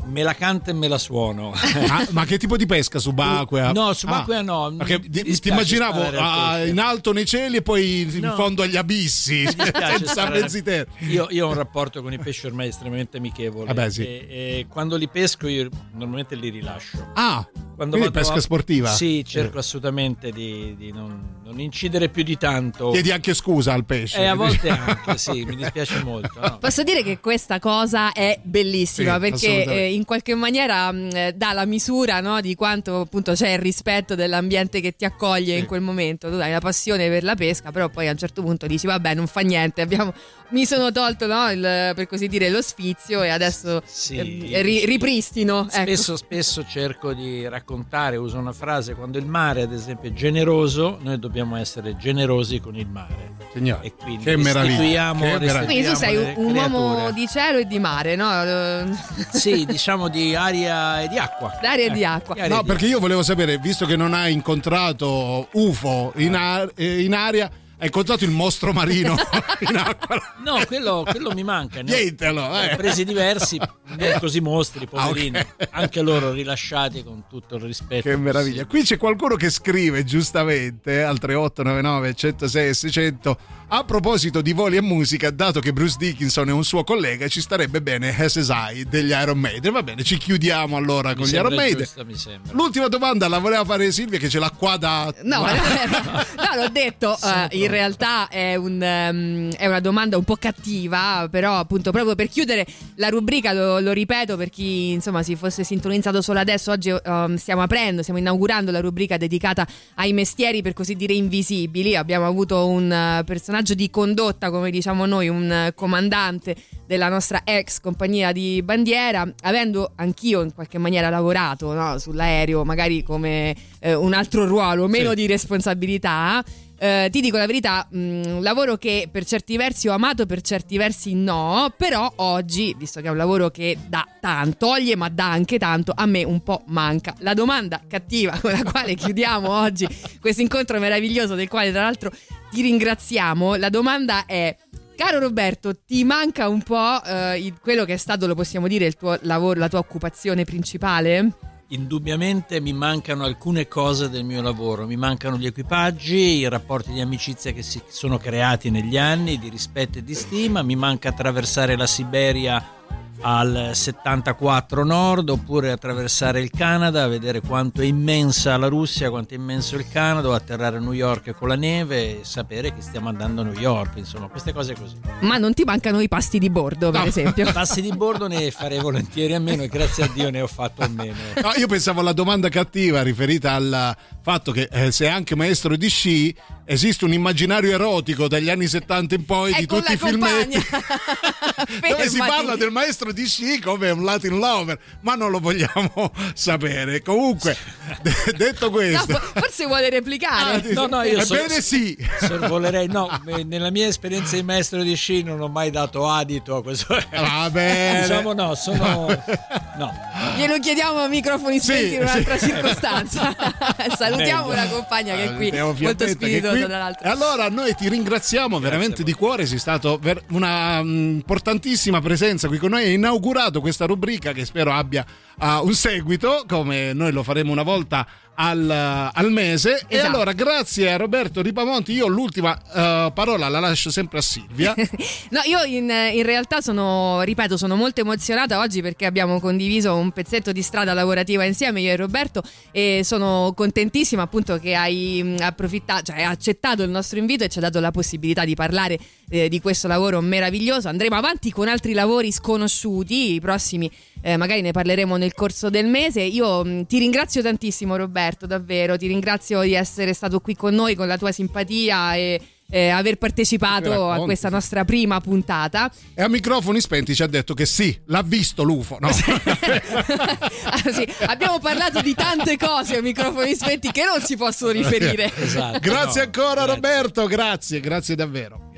me la canto e me la suono. Ah, ma che tipo di pesca subacquea? No, subacquea no. Perché Mi ti, immaginavo al ah, in alto nei cieli e poi in No. fondo agli abissi, senza mezzi terra. Io, io ho un rapporto con i pesci ormai estremamente amichevole. Eh beh, sì. e, e quando li pesco io normalmente li rilascio. Ah, Quando quindi vado pesca a- sportiva? Sì, cerco Eh. assolutamente di, di non, non incidere più di tanto. Chiedi anche scusa al pesce. Eh, a volte anche, sì, mi dispiace molto. no. Posso dire che questa cosa è bellissima Sì, perché eh, in qualche maniera mh, eh, dà la misura no, di quanto appunto c'è il rispetto dell'ambiente che ti accoglie Sì. in quel momento. Tu hai la passione per la pesca, però poi a un certo punto dici vabbè non fa niente, abbiamo- mi sono tolto no, il- per così dire lo sfizio e adesso Sì. eh, ri- ripristino. ecco. Spesso, spesso cerco di raccontare, uso una frase, quando il mare ad esempio è generoso, noi dobbiamo essere generosi con il mare. Signore, E quindi che meraviglia. restituiamo- che meraviglia. Quindi tu sei un, un uomo creature. di cielo e di mare, no? Eh, Sì, diciamo di aria e di acqua. D'aria e di Ecco, acqua. No, perché io volevo sapere, visto che non hai incontrato UFO in, ar- eh, in aria, hai incontrato il mostro marino in acqua. No, quello, quello mi manca. Ne Niente, allora, ne ho eh. presi diversi, non così mostri, poverini. Ah, ok. Anche loro rilasciati con tutto il rispetto. Che meraviglia. Qui c'è qualcuno che scrive giustamente al 3899 106 e 600 a proposito di voli e musica, dato che Bruce Dickinson è un suo collega, ci starebbe bene SSI degli Iron Maiden. Va bene, ci chiudiamo allora Mi con gli Iron Maiden. giusto, mi sembra. L'ultima domanda la voleva fare Silvia che ce l'ha qua da... No, no, no, l'ho detto, eh, in realtà è, un, ehm, è una domanda un po' cattiva, però appunto proprio per chiudere la rubrica, lo, lo ripeto per chi insomma si fosse sintonizzato solo adesso, oggi ehm, stiamo aprendo, stiamo inaugurando la rubrica dedicata ai mestieri per così dire invisibili, abbiamo avuto un eh, personaggio di condotta, come diciamo noi, un eh, comandante della nostra ex compagnia di bandiera, avendo anch'io in qualche maniera lavorato no, sull'aereo, magari come eh, un altro ruolo, meno Sì. di responsabilità. Eh, ti dico la verità, mh, un lavoro che per certi versi ho amato, per certi versi no, però oggi, visto che è un lavoro che dà tanto, toglie ma dà anche tanto, a me un po' manca. La domanda cattiva con la quale chiudiamo oggi questo incontro meraviglioso del quale tra l'altro ti ringraziamo, la domanda è... Caro Roberto, ti manca un po' eh, quello che è stato, lo possiamo dire, il tuo lavoro, la tua occupazione principale? Indubbiamente mi mancano alcune cose del mio lavoro, mi mancano gli equipaggi, i rapporti di amicizia che si sono creati negli anni, di rispetto e di stima, mi manca attraversare la Siberia al 74 nord oppure attraversare il Canada, vedere quanto è immensa la Russia, quanto è immenso il Canada, atterrare a New York con la neve e sapere che stiamo andando a New York, insomma, queste cose così. Ma non ti mancano i pasti di bordo, per No. esempio. Passi di bordo ne farei volentieri a meno e grazie a Dio ne ho fatto a meno. No, io pensavo alla domanda cattiva riferita al fatto che eh, sei anche maestro di sci, esiste un immaginario erotico dagli anni 70 in poi di Ecco tutti i filmetti dove si parla del maestro di sci come un Latin lover, ma non lo vogliamo sapere. Comunque, de- detto No, questo, fo- forse vuole replicare. Ah, No, no, io so- ebbene sì. Sorvolerei, no, me- nella mia esperienza di maestro di sci non ho mai dato adito a questo. Va bene. Diciamo no, sono. No. Glielo chiediamo a microfoni spenti Sì, in un'altra sì. circostanza. Salutiamo Meglio. la compagna che è qui, Salutiamo molto spiritosa qui. tra l'altro. E allora noi ti ringraziamo veramente di cuore, sei stato ver- una mm, importantissima presenza qui con noi, inaugurato questa rubrica che spero abbia ah, un seguito, come noi lo faremo una volta al, al mese. E Esatto. allora grazie a Roberto Ripamonti, io l'ultima eh, parola la lascio sempre a Silvia. No, io in, in realtà sono, ripeto, sono molto emozionata oggi perché abbiamo condiviso un pezzetto di strada lavorativa insieme io e Roberto e sono contentissima appunto che hai mh, approfittato, cioè hai accettato il nostro invito e ci ha dato la possibilità di parlare eh, di questo lavoro meraviglioso. Andremo avanti con altri lavori sconosciuti, i prossimi eh, magari ne parleremo nel corso del mese. Io mh, ti ringrazio tantissimo Roberto, davvero, ti ringrazio di essere stato qui con noi con la tua simpatia e eh, aver partecipato a questa nostra prima puntata. e a microfoni spenti ci ha detto che sì, l'ha visto l'UFO. No? Ah, sì, abbiamo parlato di tante cose a microfoni spenti che non si possono riferire. Esatto. grazie no, ancora grazie. Roberto, grazie, grazie davvero.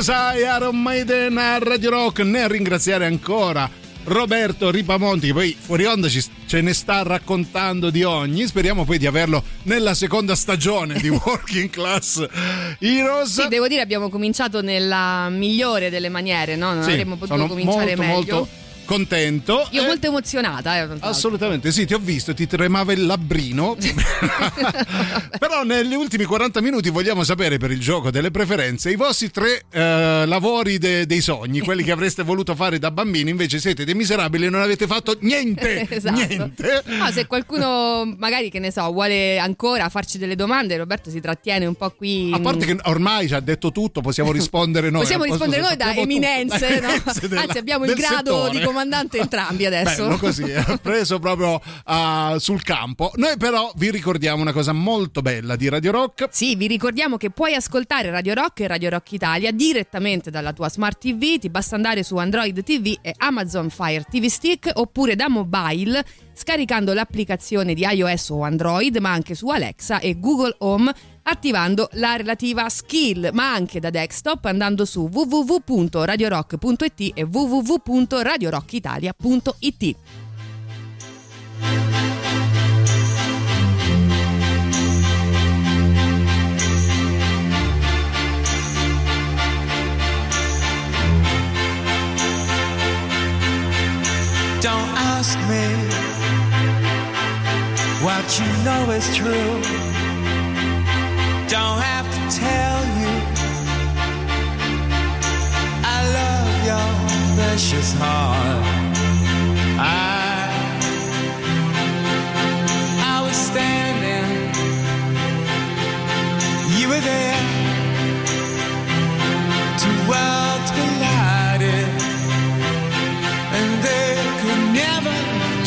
Sai, Iron Maiden a Radio Rock, a ringraziare ancora Roberto Ripamonti, che poi fuori onda ci- ce ne sta raccontando di ogni. Speriamo poi di averlo nella seconda stagione di Working Class Heroes. Sì, devo dire abbiamo cominciato nella migliore delle maniere, no? Non Sì, avremmo potuto cominciare molto, meglio. molto contento. Io Eh, molto emozionata, eh. Assolutamente sì, ti ho visto, ti tremava il labbrino. Però negli ultimi 40 minuti vogliamo sapere per il gioco delle preferenze i vostri tre eh, lavori de- dei sogni, quelli che avreste voluto fare da bambini, invece siete dei miserabili e non avete fatto niente. esatto. Niente. No, se qualcuno magari che ne so vuole ancora farci delle domande, Roberto si trattiene un po' qui. A parte che ormai ci ha detto tutto, possiamo rispondere noi. Possiamo rispondere noi da sappiamo tutto. eminenze, no? Eminenze della- Anzi, abbiamo il grado settore. di comandante entrambi adesso. Bello così, eh, preso proprio ah, sul campo. Noi però vi ricordiamo una cosa molto bella di Radio Rock. Sì, vi ricordiamo che puoi ascoltare Radio Rock e Radio Rock Italia direttamente dalla tua smart TV, ti basta andare su Android TV e Amazon Fire TV Stick oppure da mobile scaricando l'applicazione di iOS o Android, ma anche su Alexa e Google Home attivando la relativa skill, ma anche da desktop andando su www.radiorock.it e www.radiorockitalia.it. Don't ask me what you know is true. Don't have to tell you I love your precious heart. I I was standing, you were there. Two worlds collided and they could never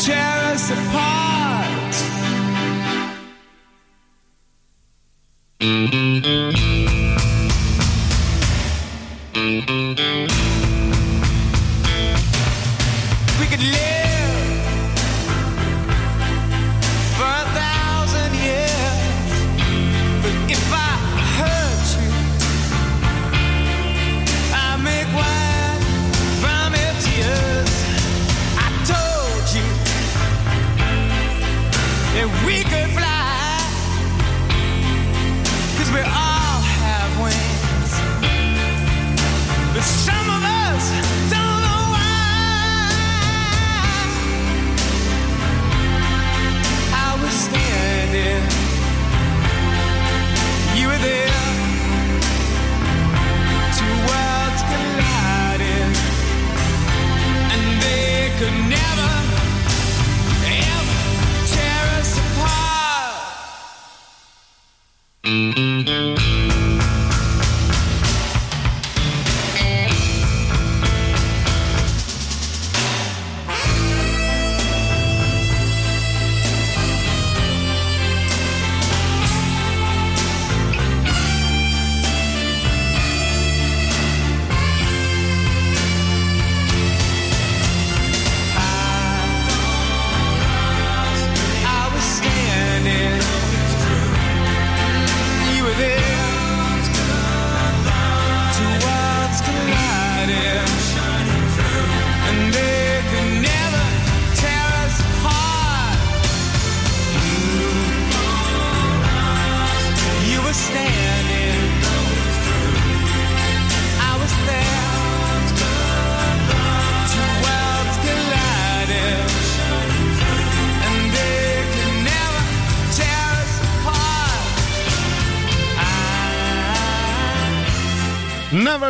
tear us apart. We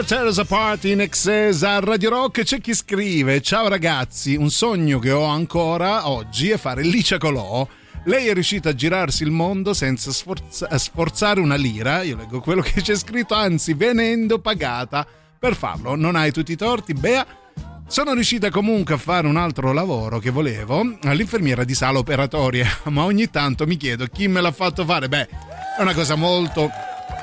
Tear Us Apart in Excess a Radio Rock c'è chi scrive Ciao ragazzi, un sogno che ho ancora oggi è fare Licia Colò lei è riuscita a girarsi il mondo senza sforza- sforzare una lira, io leggo quello che c'è scritto, anzi venendo pagata per farlo. Non hai tutti i torti, Bea. Sono riuscita comunque a fare un altro lavoro che volevo, all'infermiera di sala operatoria, ma ogni tanto mi chiedo chi me l'ha fatto fare. Beh, è una cosa molto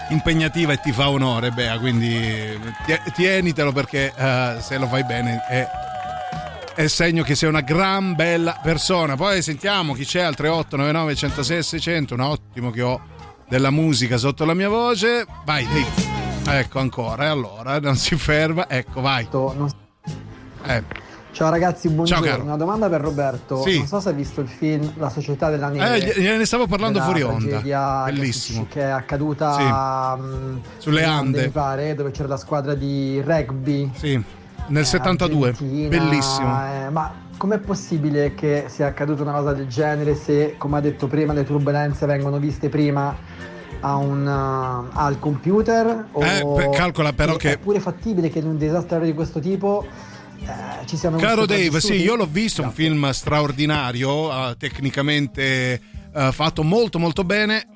impegnativa e ti fa onore, Bea, quindi tie- tienitelo perché eh, se lo fai bene è, è segno che sei una gran bella persona. Poi sentiamo chi c'è al 3899 106 600, un ottimo che ho della musica sotto la mia voce. Vai, Dave. Ecco ancora, e allora non si ferma. Ecco, vai. Eh, Ciao ragazzi, buongiorno. caro. Una domanda per Roberto. Sì. Non so se hai visto il film La società della eh, neve. gli- gliene stavo parlando fuori onda. Bellissimo. Che è accaduta mh, Sulle in Ande. mi pare, dove c'era la squadra di rugby. Sì, nel 72. Argentina, Bellissimo. eh, ma com'è possibile che sia accaduta una cosa del genere se, come ha detto prima, le turbulenze vengono viste prima a un, uh, al computer? O Eh, per- calcola però è che- pure fattibile che in un disastro di questo tipo eh, ci siano Caro Dave, sì, io l'ho visto, un film straordinario, eh, tecnicamente eh, fatto molto molto bene.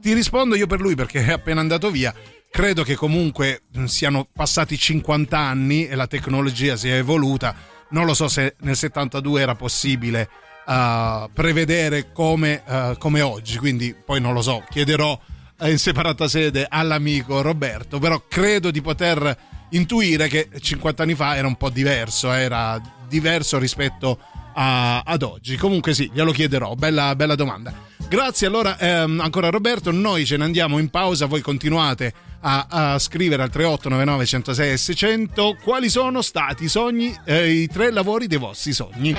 Ti rispondo io per lui perché è appena andato via. Credo che comunque mh, siano passati 50 anni e la tecnologia si è evoluta. Non lo so se nel 72 era possibile eh, prevedere come, eh, come oggi, quindi poi non lo so, chiederò in separata sede all'amico Roberto, però credo di poter intuire che 50 anni fa era un po' diverso, era diverso rispetto a- ad oggi. Comunque sì, glielo chiederò, bella, bella domanda. Grazie allora ehm, ancora Roberto, noi ce ne andiamo in pausa, voi continuate a, a scrivere al 3899 106 e 600 quali sono stati i sogni, eh, i tre lavori dei vostri sogni.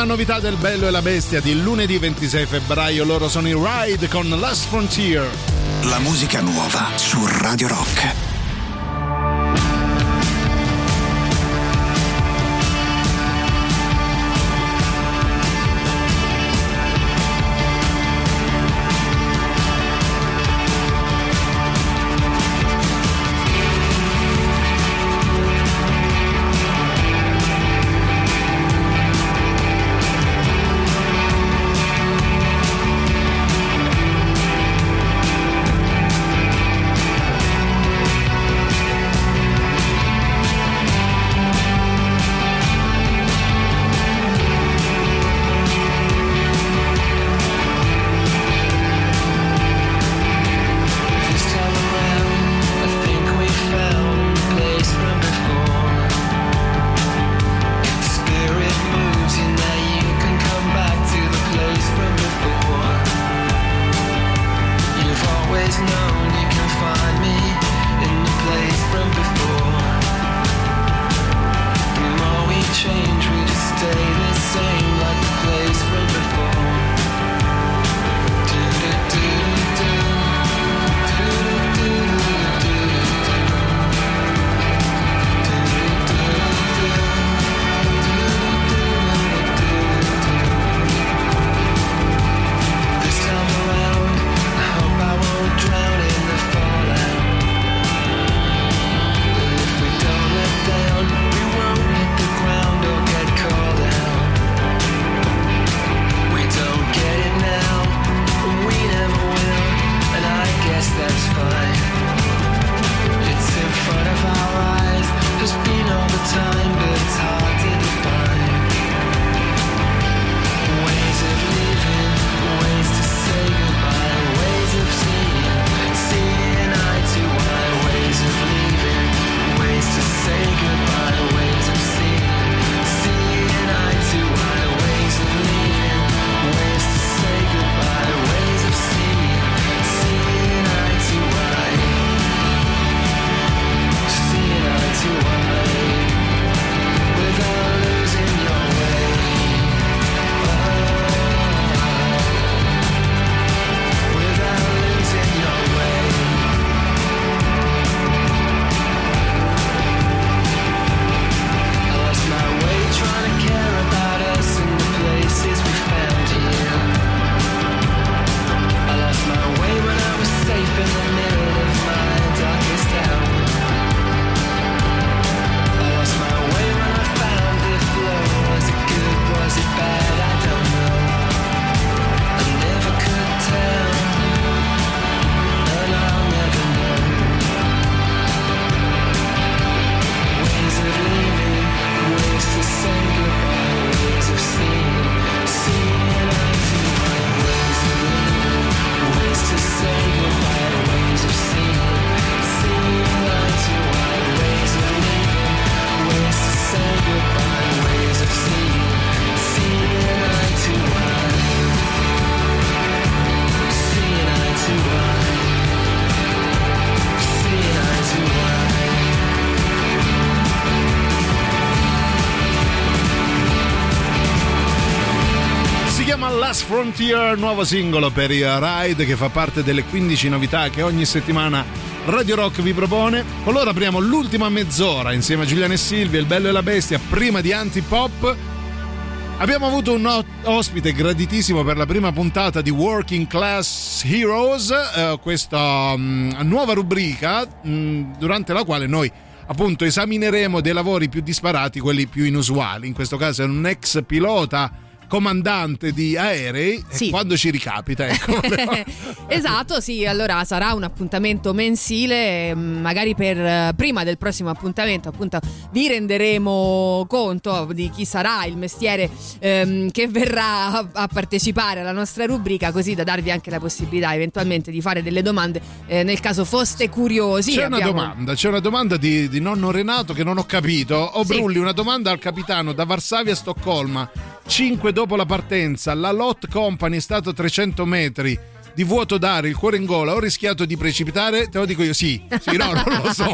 prima novità del Bello e la Bestia di lunedì 26 febbraio, loro sono i Ride con Last Frontier. La musica nuova su Radio Rock. Frontier, nuovo singolo per il Ride che fa parte delle 15 novità che ogni settimana Radio Rock vi propone. Con loro apriamo l'ultima mezz'ora insieme a Giuliano e Silvia, il bello e la bestia, prima di Antipop. Abbiamo avuto un ospite graditissimo per la prima puntata di Working Class Heroes, eh, questa mh, nuova rubrica mh, durante la quale noi appunto esamineremo dei lavori più disparati, quelli più inusuali. In questo caso è un ex pilota comandante di aerei e Sì. quando ci ricapita, ecco. esatto, sì, allora sarà un appuntamento mensile, mm, magari per eh, prima del prossimo appuntamento, appunto vi renderemo conto di chi sarà il mestiere ehm, che verrà a, a partecipare alla nostra rubrica, così da darvi anche la possibilità eventualmente di fare delle domande eh, nel caso foste curiosi. C'è una Abbiamo- domanda, c'è una domanda di, di nonno Renato che non ho capito. O Sì. Brulli, una domanda al capitano da Varsavia a Stoccolma. 5 dopo la partenza, la Lot Company è stato 300 metri di vuoto d'aria, il cuore in gola, ho rischiato di precipitare? Te lo dico io, sì. Sì, no, non lo so.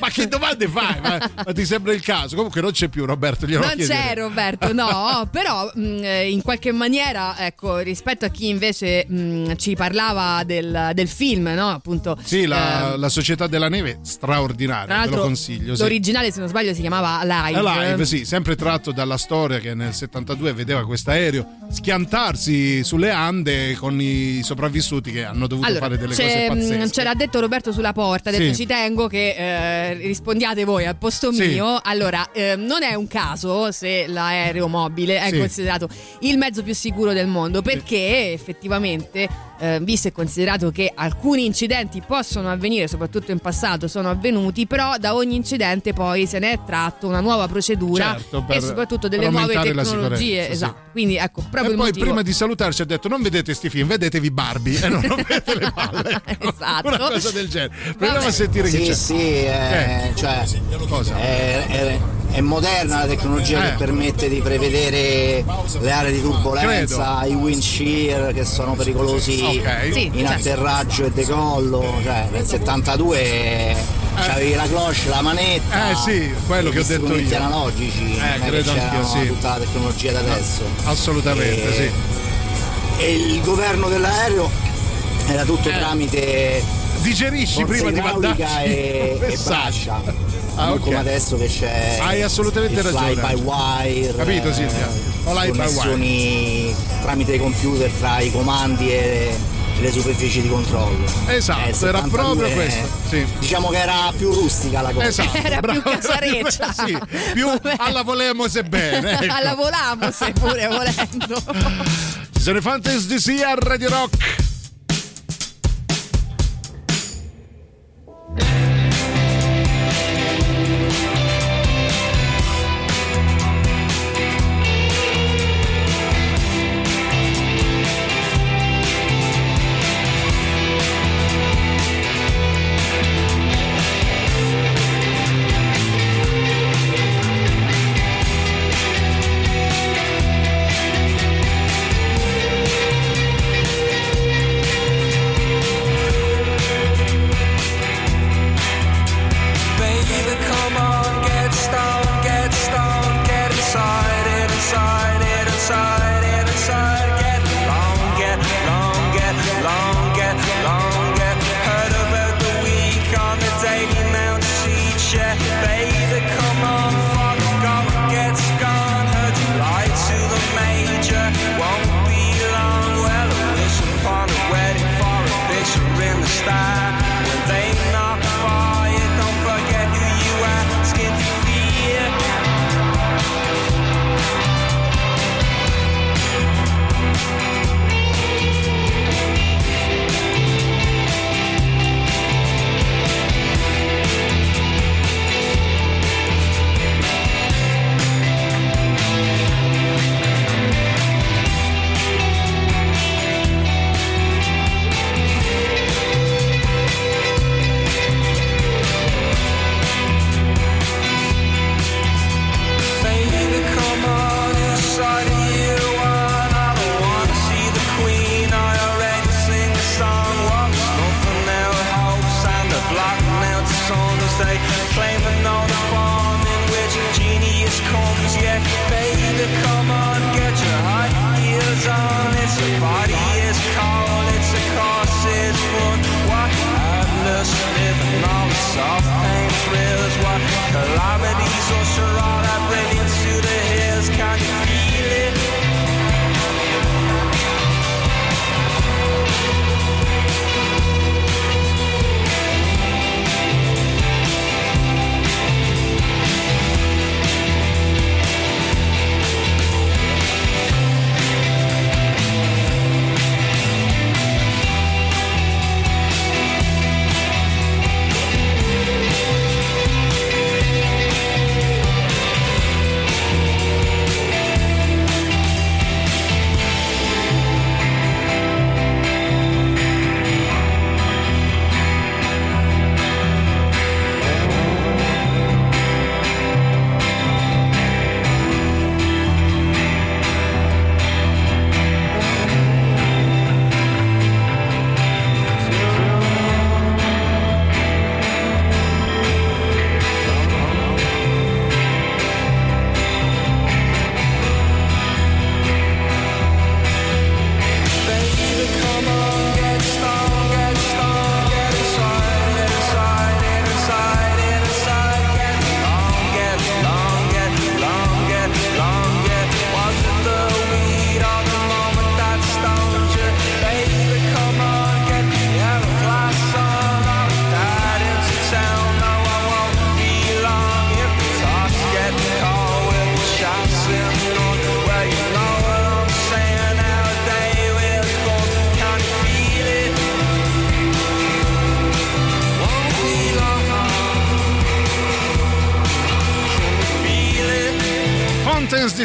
ma che domande fai? Ma, ma ti sembra il caso? Comunque non c'è più Roberto, glielo Non c'è Roberto, no, però mh, eh, in qualche maniera, ecco, rispetto a chi invece mh, ci parlava del, del film, no? Appunto. Sì, la, ehm, la società della neve, tra straordinaria, l'altro, lo consiglio. Sì. l'originale, se non sbaglio, si chiamava Live. Live, sì, sempre tratto dalla storia che nel 72 vedeva questo aereo schiantarsi sulle Ande con i sopravvissuti che hanno dovuto Allora, fare delle cose mh, pazzesche. c'era detto Roberto sulla porta, ha detto Sì. ci tengo che eh, rispondiate voi al posto Sì. mio. Allora, eh, non è un caso se l'aereo mobile è Sì. considerato il mezzo più sicuro del mondo, perché effettivamente, eh, visto e considerato che alcuni incidenti possono avvenire, soprattutto in passato sono avvenuti, però da ogni incidente poi se ne è tratto una nuova procedura Certo, e soprattutto delle nuove tecnologie. sicurezza, sì. Esatto. Quindi ecco, proprio e poi motivo. prima di salutarci ha detto non vedete sti film, vedetevi Barbie e non rompete le palle. esatto. Una cosa del genere. Proviamo a sentire chi Sì, c'è. sì, eh, Eh. cioè, Cosa? è, è- è moderna la tecnologia Eh. che permette di prevedere le aree di turbolenza, i wind shear che sono pericolosi Ok. Sì, in certo. atterraggio e decollo. Cioè, nel 72 c'avevi la cloche, la manetta, Eh sì, quello che ho gli detto strumenti io. analogici, non è che credo anch'io, c'era sì. tutta la tecnologia da adesso. Assolutamente, E- sì. E il governo dell'aereo era tutto Eh. tramite Digerisci forza prima di mandarci e, e braccia. Ah, non ok. come adesso che c'è Hai assolutamente il ragione. fly by wire Capito, eh, Silvia? Wire. connessioni tramite computer tra i comandi e le superfici di controllo Esatto, Eh, era 72, proprio questo. Sì. diciamo che era più rustica la cosa Esatto, Era più bravo. casareccia. sì, più alla volemo se bene. ecco. Alla volamo se pure volendo. Ci sono i Fantasy DC a Radio Rock.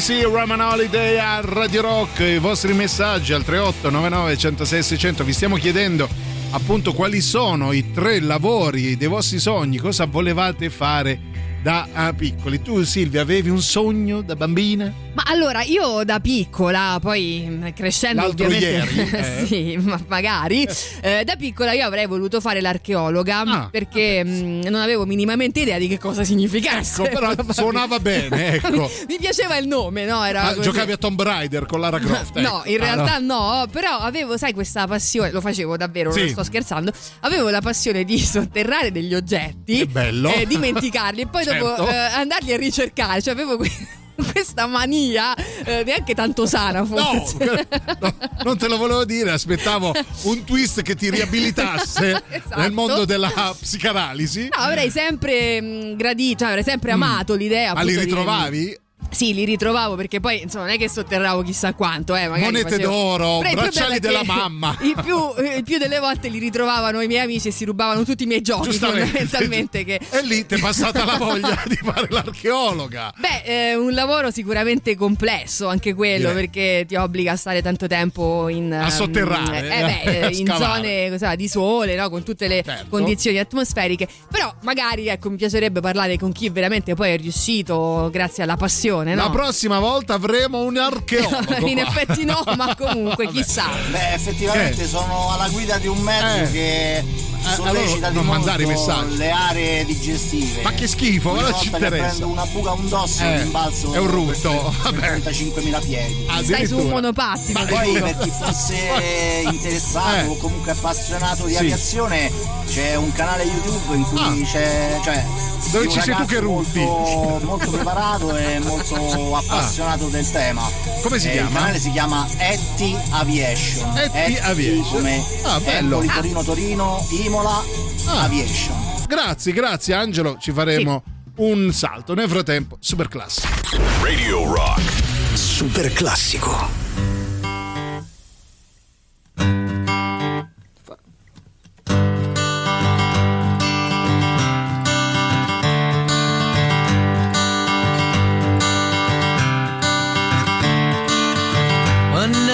DC Roman Holiday a Radio Rock. I vostri messaggi al 38 99 106 600. Vi stiamo chiedendo appunto quali sono i tre lavori dei vostri sogni, cosa volevate fare da ah, piccoli. Tu Silvia avevi un sogno da bambina? Ma allora, io da piccola, poi mh, crescendo L'altro ovviamente, ieri, eh? sì, ma magari, eh, da piccola io avrei voluto fare l'archeologa Ah, perché mh, non avevo minimamente idea di che cosa significasse. Ecco, però suonava bene, ecco. mi, piaceva il nome, no? Era Ah, giocavi a Tomb Raider con Lara Croft? No, ecco. in Ah, realtà no. però avevo, sai, questa passione, lo facevo davvero, Sì. non sto scherzando, avevo la passione di sotterrare degli oggetti, Che bello. eh, dimenticarli e poi dopo Certo. eh, andarli a ricercare, cioè avevo que- questa mania, eh, neanche tanto sana forse. Non te lo volevo dire, aspettavo un twist che ti riabilitasse Esatto. nel mondo della psicanalisi. No, avrei sempre mh, gradito, cioè avrei sempre amato l'idea. Mm. Ma li appunto, di- ritrovavi? Sì, li ritrovavo perché poi insomma non è che sotterravo chissà quanto, eh, magari Monete facevo- d'oro, Però bracciali della mamma. Il più, il più delle volte li ritrovavano i miei amici e si rubavano tutti i miei giochi fondamentalmente che E lì ti è passata la voglia di fare l'archeologa. Beh, è un lavoro sicuramente complesso anche quello Direi. perché ti obbliga a stare tanto tempo in A ehm, sotterrare, eh, beh, a in zone cosa, di sole, no? con tutte le Certo. condizioni atmosferiche. Però magari ecco, mi piacerebbe parlare con chi veramente poi è riuscito grazie alla passione, no? La prossima volta avremo un archeologo. in qua. effetti no, ma comunque chissà. Beh, effettivamente Che? sono alla guida di un mezzo Eh. che sollecita allora di non molto mandare i messaggi. le aree digestive. Ma che schifo, ma non ci che interessa. prendo una buca, un dosso, Eh, un rimbalzo è un rutto. per, per 35.000 piedi. Stai su un monopattino. Ma poi per chi fosse interessato Eh. o comunque appassionato di Sì. aviazione c'è un canale YouTube in cui c'è cioè, Dove ci sei tu che rutti. molto, molto preparato e molto appassionato del tema. Come si Eh, chiama? Il canale si chiama Etti Aviation. Etti Aviation. come Ah, bello. Empoli, Torino, Torino, Imola, Ah. Aviation. Grazie, grazie Angelo. Ci faremo un salto. Nel frattempo, super classico. Radio Rock. Super classico.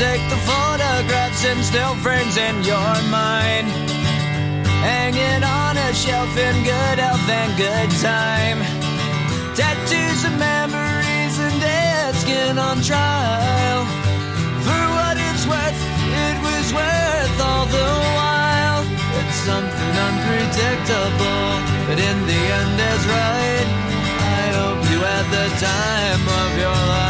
Take the photographs and still frames in your mind. Hanging on a shelf in good health and good time. Tattoos of memories and dead skin on trial. For what it's worth, it was worth all the while. It's something unpredictable, but in the end is right. I hope you had the time of your life.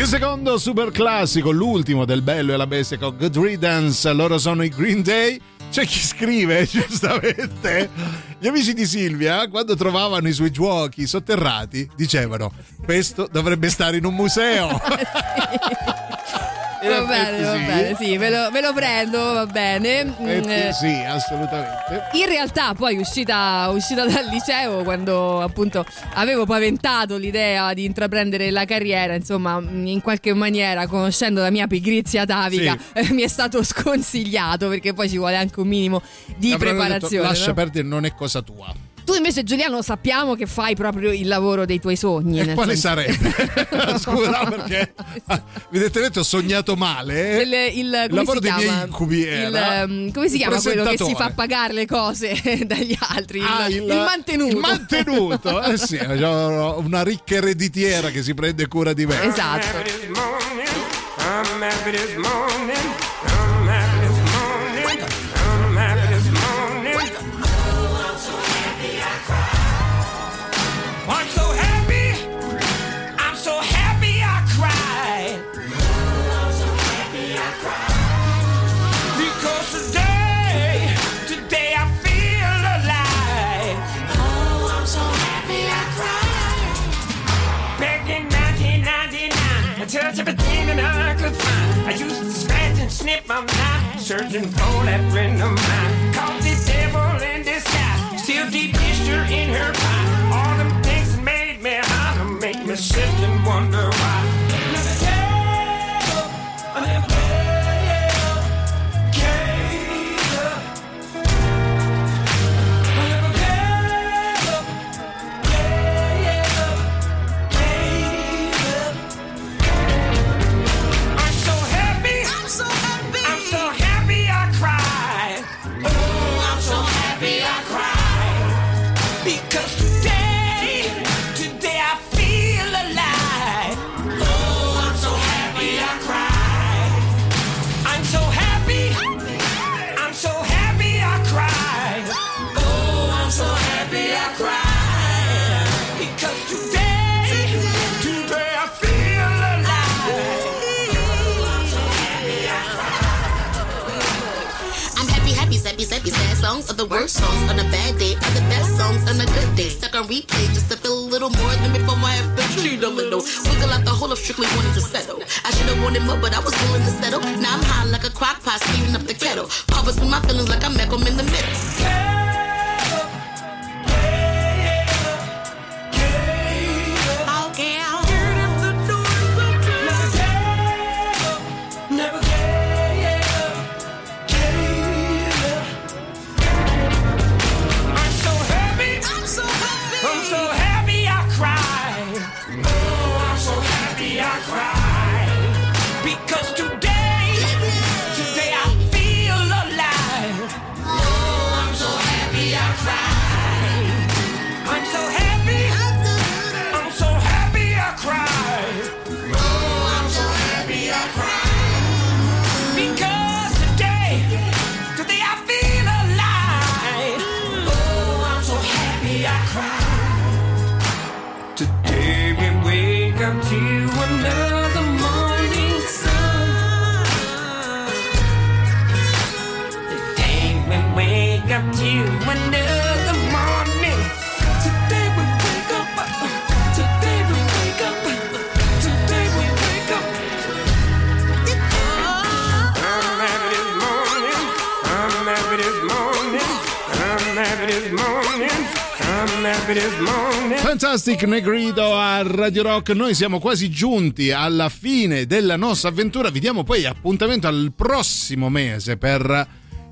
Il secondo super classico, l'ultimo del Bello e la Bestia con Good Riddance, loro sono i Green Day. C'è chi scrive, giustamente, gli amici di Silvia, quando trovavano i suoi giochi sotterrati, dicevano, questo dovrebbe stare in un museo. In Va bene, va bene, sì, me lo, me lo prendo, va bene. Mm, Eh, eh, sì, assolutamente. In realtà poi uscita, uscita dal liceo quando appunto avevo paventato l'idea di intraprendere la carriera, insomma in qualche maniera conoscendo la mia pigrizia atavica Sì. eh, mi è stato sconsigliato perché poi ci vuole anche un minimo di detto, preparazione. Lascia no? perdere, non è cosa tua. Tu invece Giuliano sappiamo che fai proprio il lavoro dei tuoi sogni. E nel quale senso- sarebbe? Scusa, perché evidentemente ho sognato male. Il, il- come lavoro dei miei incubi era Il, ehm, come si il chiama quello che si fa pagare le cose dagli altri? Il, Ah, il mantenuto. Il mantenuto, eh sì, una ricca ereditiera che si prende cura di me. Esatto. I'm happy this morning. Snip my searching for that friend of mine. Caught the devil in disguise, still deep picture in her pie. All them things made me holler, make me sit and wonder why. The worst songs on a bad day, are the best songs on a good day. Stuck on replay just to feel a little more than before I have been a little. Wiggle out the whole of strictly wanting to settle. I should have wanted more, but I was willing to settle. Now I'm high like a crock pot, steaming up the kettle. Papa's with my feelings like I'm Malcolm in the middle. Fantastic Negrito a Radio Rock, noi siamo quasi giunti alla fine della nostra avventura, vi diamo poi appuntamento al prossimo mese per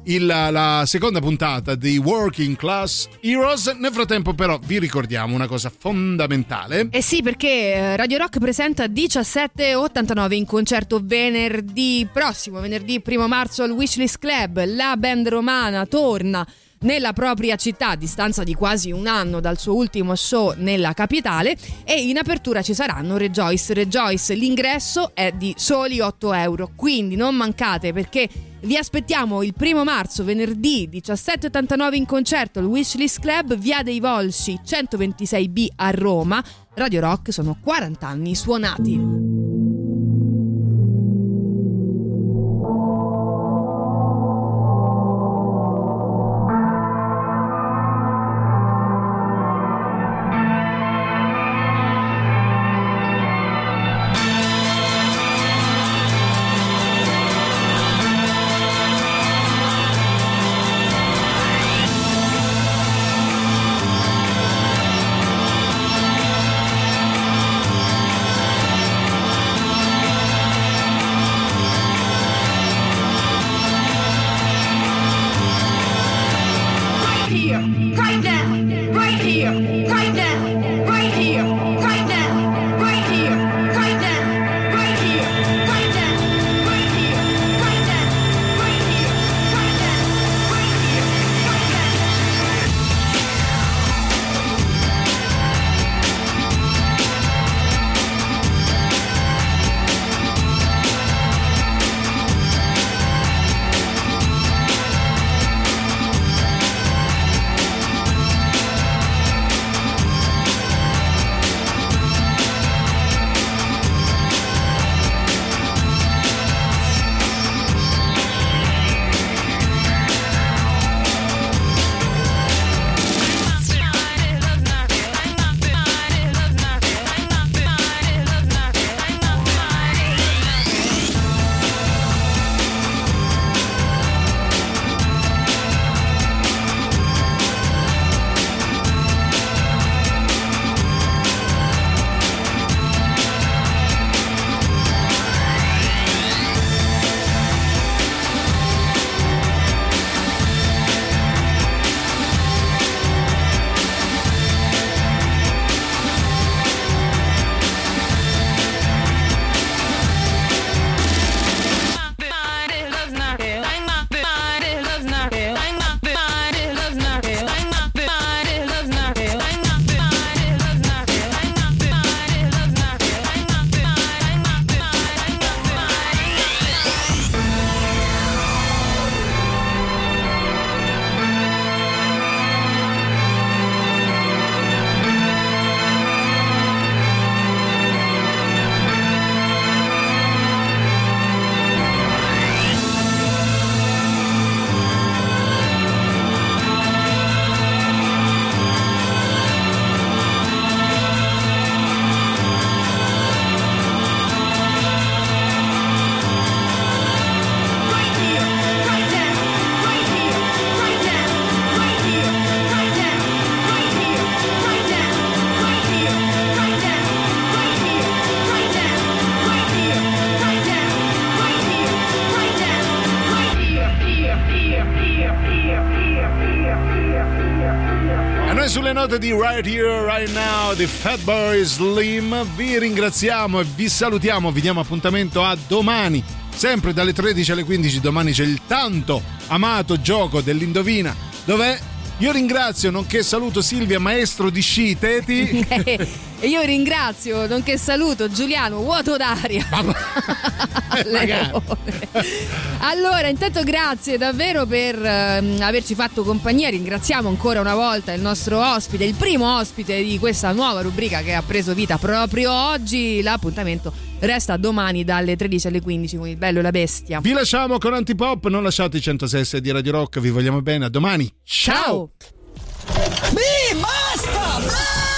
il- la seconda puntata di Working Class Heroes. Nel frattempo però vi ricordiamo una cosa fondamentale. Eh sì, perché eh, Radio Rock presenta 1789 in concerto venerdì prossimo, venerdì 1 marzo al Wishlist Club. La band romana torna nella propria città a distanza di quasi un anno dal suo ultimo show nella capitale e in apertura ci saranno Rejoice. Rejoice l'ingresso è di soli 8 euro, quindi non mancate perché vi aspettiamo il primo marzo, venerdì 17.89 in concerto al Wishlist Club, via dei Volsci 126B a Roma. Radio Rock sono 40 anni suonati. Note di Right Here, Right Now di Fatboy Slim. Vi ringraziamo e vi salutiamo. Vi diamo appuntamento a domani, sempre dalle 13 alle 15. Domani c'è il tanto amato gioco dell'Indovina. Dov'è? Io ringrazio, nonché saluto Silvia, maestro di sci, Teti. E io ringrazio, nonché saluto Giuliano, vuoto d'aria. Leone. allora, intanto grazie davvero per ehm, averci fatto compagnia. Ringraziamo ancora una volta il nostro ospite, il primo ospite di questa nuova rubrica che ha preso vita proprio oggi. L'appuntamento resta domani dalle 13 alle 15 con il bello e la bestia. Vi lasciamo con Antipop, non lasciate i 106 di Radio Rock, vi vogliamo bene, a domani. Ciao! Mi basta! Basta!